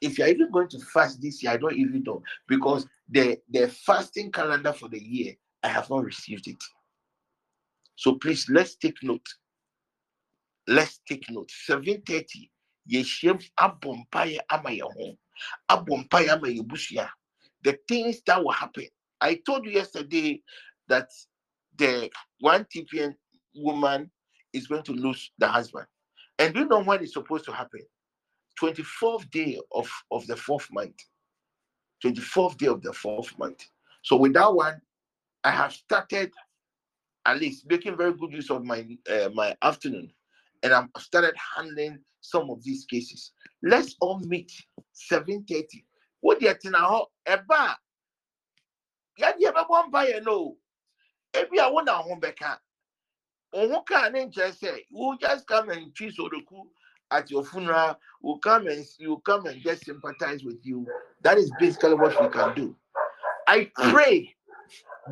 If you're even going to fast this year, I don't even know because the the fasting calendar for the year, I have not received it. So please let's take note. Let's take note. 730. Yeshem abompaya ama. Abompaya ama. The things that will happen. I told you yesterday that the one TPN woman is going to lose the husband. And you know when it's supposed to happen? 24th day of, of the fourth month. 24th day of the fourth month. So with that one, I have started at least making very good use of my uh, my afternoon, and I'm started handling some of these cases. Let's all meet 7:30. What do you think now? Eba, yeah, yeah, but one buyer no. If you want to home back, Oho kaa ne nkyerɛ sɛ you just come and twist Odoku at your funeral, will come and you come and just sympathize with you. That is basically what we can do. I pray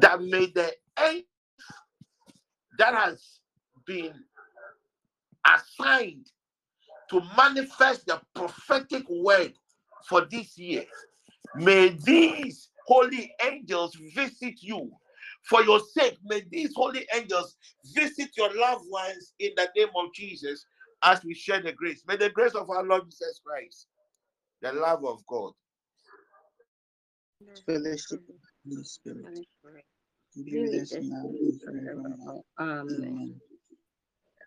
that may the end that has been assigned to manifest the prophetic word for this year, may these holy angels visit you. For your sake, may these holy angels visit your loved ones in the name of Jesus as we share the grace. May the grace of our Lord Jesus Christ, the love of God, Fellowship of the Spirit. Be with us now and forevermore. Amen.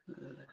Amen.